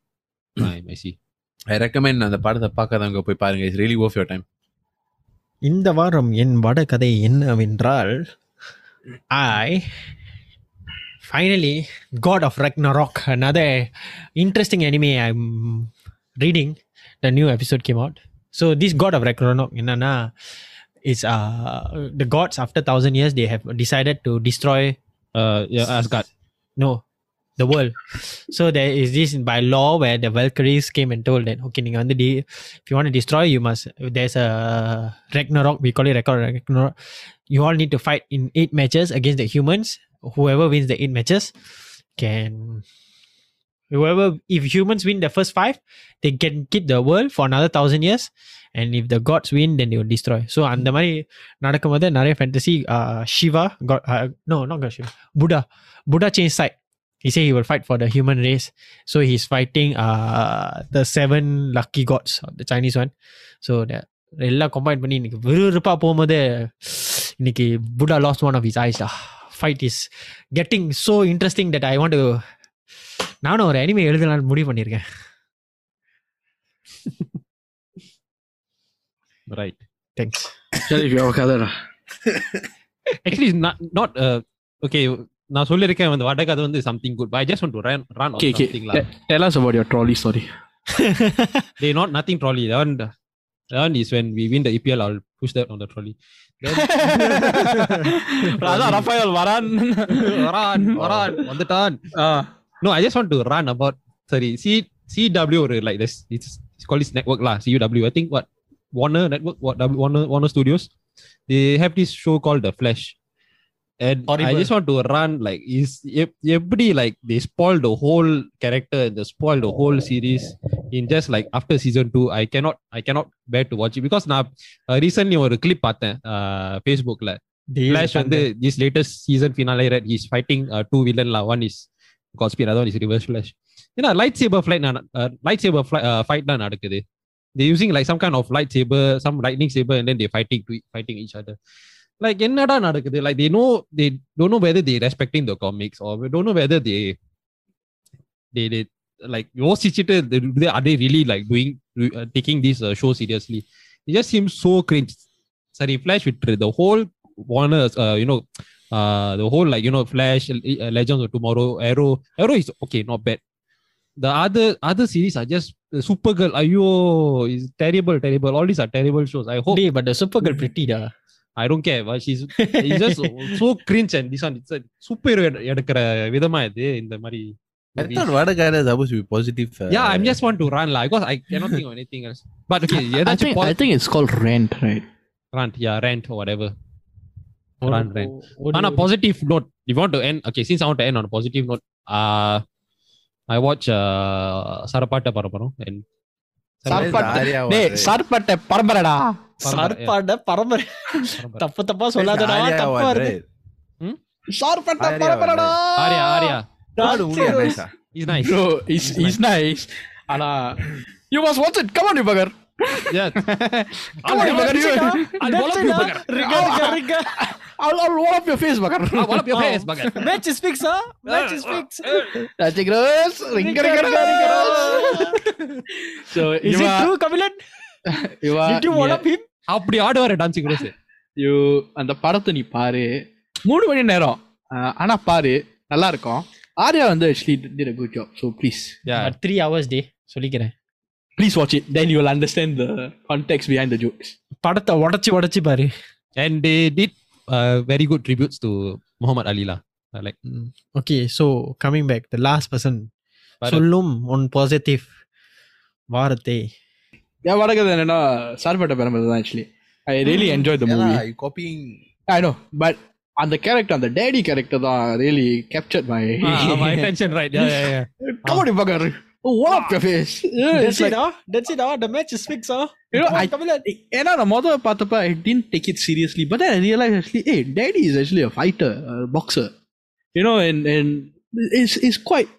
Speaker 3: Prime, I see.
Speaker 1: I recommend அந்த படத்தை பார்க்காதவங்க போய் பாருங்க. It's really ஓஃப் your time
Speaker 4: இந்த வாரம் என் வட கதை என்னவென்றால் I finally god of Ragnarok another interesting anime I reading the new episode came out so this god of Ragnarok என்னன்னா it's the gods after thousand years they have decided to destroy
Speaker 3: Asgard
Speaker 4: no the world so there is this by law where the valkyries came and told that okay நீங்க வந்து de- if you want to destroy you must there's a ragnarok we call it ragnarok you all need to fight in eight matches against the humans whoever wins the eight matches can whoever if humans win the first five they can keep the world for another thousand years and if the gods win then they will destroy so அந்த மாதிரி நடக்கும்போது நிறைய fantasy uh, shiva god uh, no not god shiva buddha buddha changed side He said he will fight for the human race. So he's fighting uh the seven lucky gods the chinese one. So that எல்லாம் combine பண்ணி இன்னைக்கு விறுவிறுப்பாக போகும்போது இன்னைக்கு Buddha last one of is his fight is getting so interesting that I want நானும் ஒரு anime எழுதலாம்னு முடிவு பண்ணியிருக்கேன்.
Speaker 3: Right.
Speaker 4: தேங்க்ஸ்
Speaker 5: சரி கதைடா
Speaker 3: Actually, it's not, not uh, okay. நான் சொல்லியிருக்கேன் வந்து வடகதை வந்து something good I just want to run run
Speaker 5: Okay, okay.
Speaker 3: Something like
Speaker 5: Tell us about your trolley story.
Speaker 3: they not nothing trolley that one that one is when we win the EPL I'll push that on the trolley then
Speaker 5: அதான் Raphael வரான்
Speaker 3: வரான் வரான் வந்துட்டான் no I just want to run about sorry C CW or like this it's, it's called this network lah CUW I think what Warner Network what W- Warner Warner Studios they have this show called The Flash and I
Speaker 4: Horrible.
Speaker 3: just want to run like is எப்- எப்படி like they spoil the whole character and they spoil the whole series in just like after season two I cannot I cannot bear to watch it because நான் uh, recently ஒரு clip பார்த்தேன் uh, Facebookல Flash வந்து this latest season finale right he's fighting uh, two villain lah one is Godspeed other one is Reverse Flash ஏன்னா light sabre flight light sabre fight தான் நடக்குது they using like some kind of lightsaber some lightning saber and then they fighting to fighting each other like என்னடா நடக்குது like they know they don't know whether they respecting the comics or they don't know whether they they they like யோசிச்சுட்டு they- they- are they really like doing uh, taking this uh, show seriously it just seems so cringe sorry flash விட்டுரு the whole warner uh, you know Uh, the whole like you know Flash, uh, Legends of Tomorrow, Arrow. Arrow is okay, not bad. The other other series are just uh, Supergirl. Ayo, is terrible, terrible. All these are terrible shows. I hope
Speaker 4: Hey, but the super girl pretty da.
Speaker 3: I don't care she's just so cringe and this on it's super எடுக்கிற விதமா இது இந்த மாதிரி
Speaker 1: I thought Vadagara is supposed to be positive. Uh,
Speaker 3: yeah, I'm just want to run like because I cannot think of anything else. But okay,
Speaker 2: yeah,
Speaker 3: I
Speaker 2: think, I think it's called rent, right?
Speaker 3: Rent, yeah, rent or whatever. Rent, rent.
Speaker 4: Or,
Speaker 3: on a positive note, you want to end? Okay, since I want to end on a positive note, uh, I watch uh Sarpatta Parambarai and
Speaker 2: Sarpatta Sarpatta
Speaker 4: சார்பாட பரம்பரை
Speaker 3: Paraparam.
Speaker 4: தப்பு தப்பா சொல்லாதடா
Speaker 1: Arya
Speaker 4: தப்பா
Speaker 1: was
Speaker 4: இருக்கு
Speaker 1: right.
Speaker 2: Sarpatta
Speaker 1: Arya
Speaker 2: பரம்பரைடா
Speaker 3: Arya, Arya,
Speaker 1: Not only a nice, ah.
Speaker 3: he's nice.
Speaker 2: Bro, he's, he's nice. ஆனா you must watch it. Come on, you bugger.
Speaker 3: Yeah,
Speaker 2: Come on, you bugger. You,
Speaker 3: I'll wall up you, bugger.
Speaker 4: ரிகா ரிகா ரிகா
Speaker 2: I'll, I'll wall up your face, bugger.
Speaker 3: I'll wall up your face, bugger.
Speaker 4: Match is fix ah match is fix
Speaker 2: Touching gross. Ringa, ringa, ringa, ringa. So,
Speaker 4: is
Speaker 2: இவா-
Speaker 4: it true
Speaker 3: அப்படி ஆடுவார் dance rose
Speaker 2: ஐயோ அந்த படத்தை நீ பாரு. மூணு மணி நேரம். ஆனா பாரு நல்லா இருக்கும். ஆர்யா வந்து actually did a good job so please
Speaker 4: three hours டே சொல்லிக்கிறேன்.
Speaker 2: Please watch it then you will understand the context behind the jokes
Speaker 4: படத்தை உடச்சி உடச்சி பாரு.
Speaker 3: And they did very good tributes to Muhammad அலிலா like
Speaker 4: okay so coming back the last
Speaker 3: person
Speaker 4: சொல்லும் one positive வாரத்தை.
Speaker 2: என் வடக்கது என்னன்னா சார்பட்ட பெருமை தான் actually I really enjoy the
Speaker 1: Yeah,
Speaker 2: movie
Speaker 1: lah, you copying.
Speaker 2: I know but அந்த character அந்த daddy character தான் really captured my
Speaker 3: ah, my attention, right? Yeah, yeah, yeah.
Speaker 2: கமடி பகர் what up your face Yeah, it's
Speaker 4: That's
Speaker 2: like,
Speaker 4: it, ah. That's it, ah. The match is fixed, ah.
Speaker 2: you know, I,
Speaker 4: Kamilan.
Speaker 2: ஏன்னா நான் முதல்ல பார்த்தப்ப ஐ didn't take it seriously but then I realized actually hey daddy is actually a fighter a boxer you know and and it's it's quite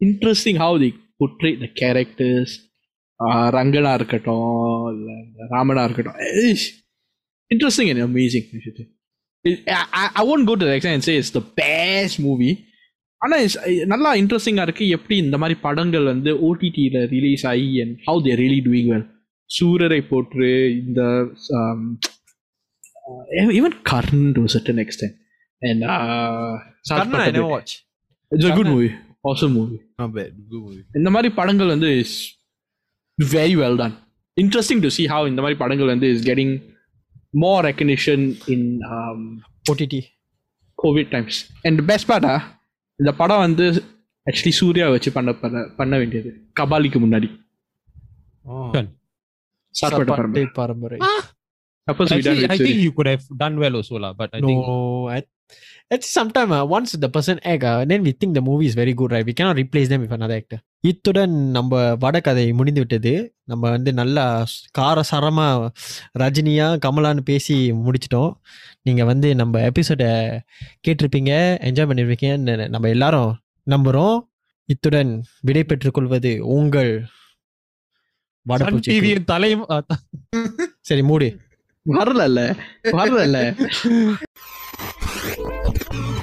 Speaker 2: interesting how they portray the characters uh, ரங்கனா இருக்கட்டும் இல்லை ராமனா இருக்கட்டும். Interesting and amazing I won't go to exam say it's the best movie ஆனால் it's நல்லா இன்ட்ரெஸ்டிங்காக இருக்குது எப்படி இந்த மாதிரி படங்கள் வந்து ஓடிடியில் ரிலீஸ் ஆகி and how they really doing well Soorarai Pottru இந்த um, uh, even Karnan to certain extent and
Speaker 4: watch
Speaker 2: it's a good movie awesome movie இந்த மாதிரி படங்கள் வந்து is very well done interesting to see how இந்த மாதிரி படங்கள் வந்து is getting more recognition in
Speaker 4: OTT.
Speaker 2: Covid times and best பார்ட்டா இந்த படம் வந்து ஆக்சுவலி சூர்யா வச்சு பண்ண பண்ண பண்ண வேண்டியது கபாலிக்கு முன்னாடி
Speaker 3: Kan.
Speaker 2: சார்பட்ட
Speaker 4: Sapatte
Speaker 2: பரம்பரை
Speaker 4: Parambarai.
Speaker 2: Supposed to be done
Speaker 3: Actually,
Speaker 2: with
Speaker 3: I think
Speaker 2: Suri.
Speaker 3: you could have done well also lah. But I think
Speaker 4: No, I, it's sometime uh, once the person act, uh, then we think the movie is very good, right? We cannot replace them with another actor. இத்துடன் நம்ம வடகதை முடிந்து விட்டது நம்ம வந்து நல்லா காரசாரமா ரஜினியா கமலான்னு பேசி முடிச்சிட்டோம். நீங்கள் வந்து நம்ம எபிசோடை கேட்டிருப்பீங்க என்ஜாய் பண்ணியிருப்பீங்கன்னு நம்ம எல்லாரும் நம்புகிறோம் இத்துடன் விடை பெற்றுக் கொள்வது உங்கள்
Speaker 3: Sun
Speaker 4: வடபூச்சி
Speaker 3: TV யின் தலை
Speaker 4: சரி மூடு.
Speaker 2: வரல வரல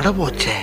Speaker 6: அடபோச்சே.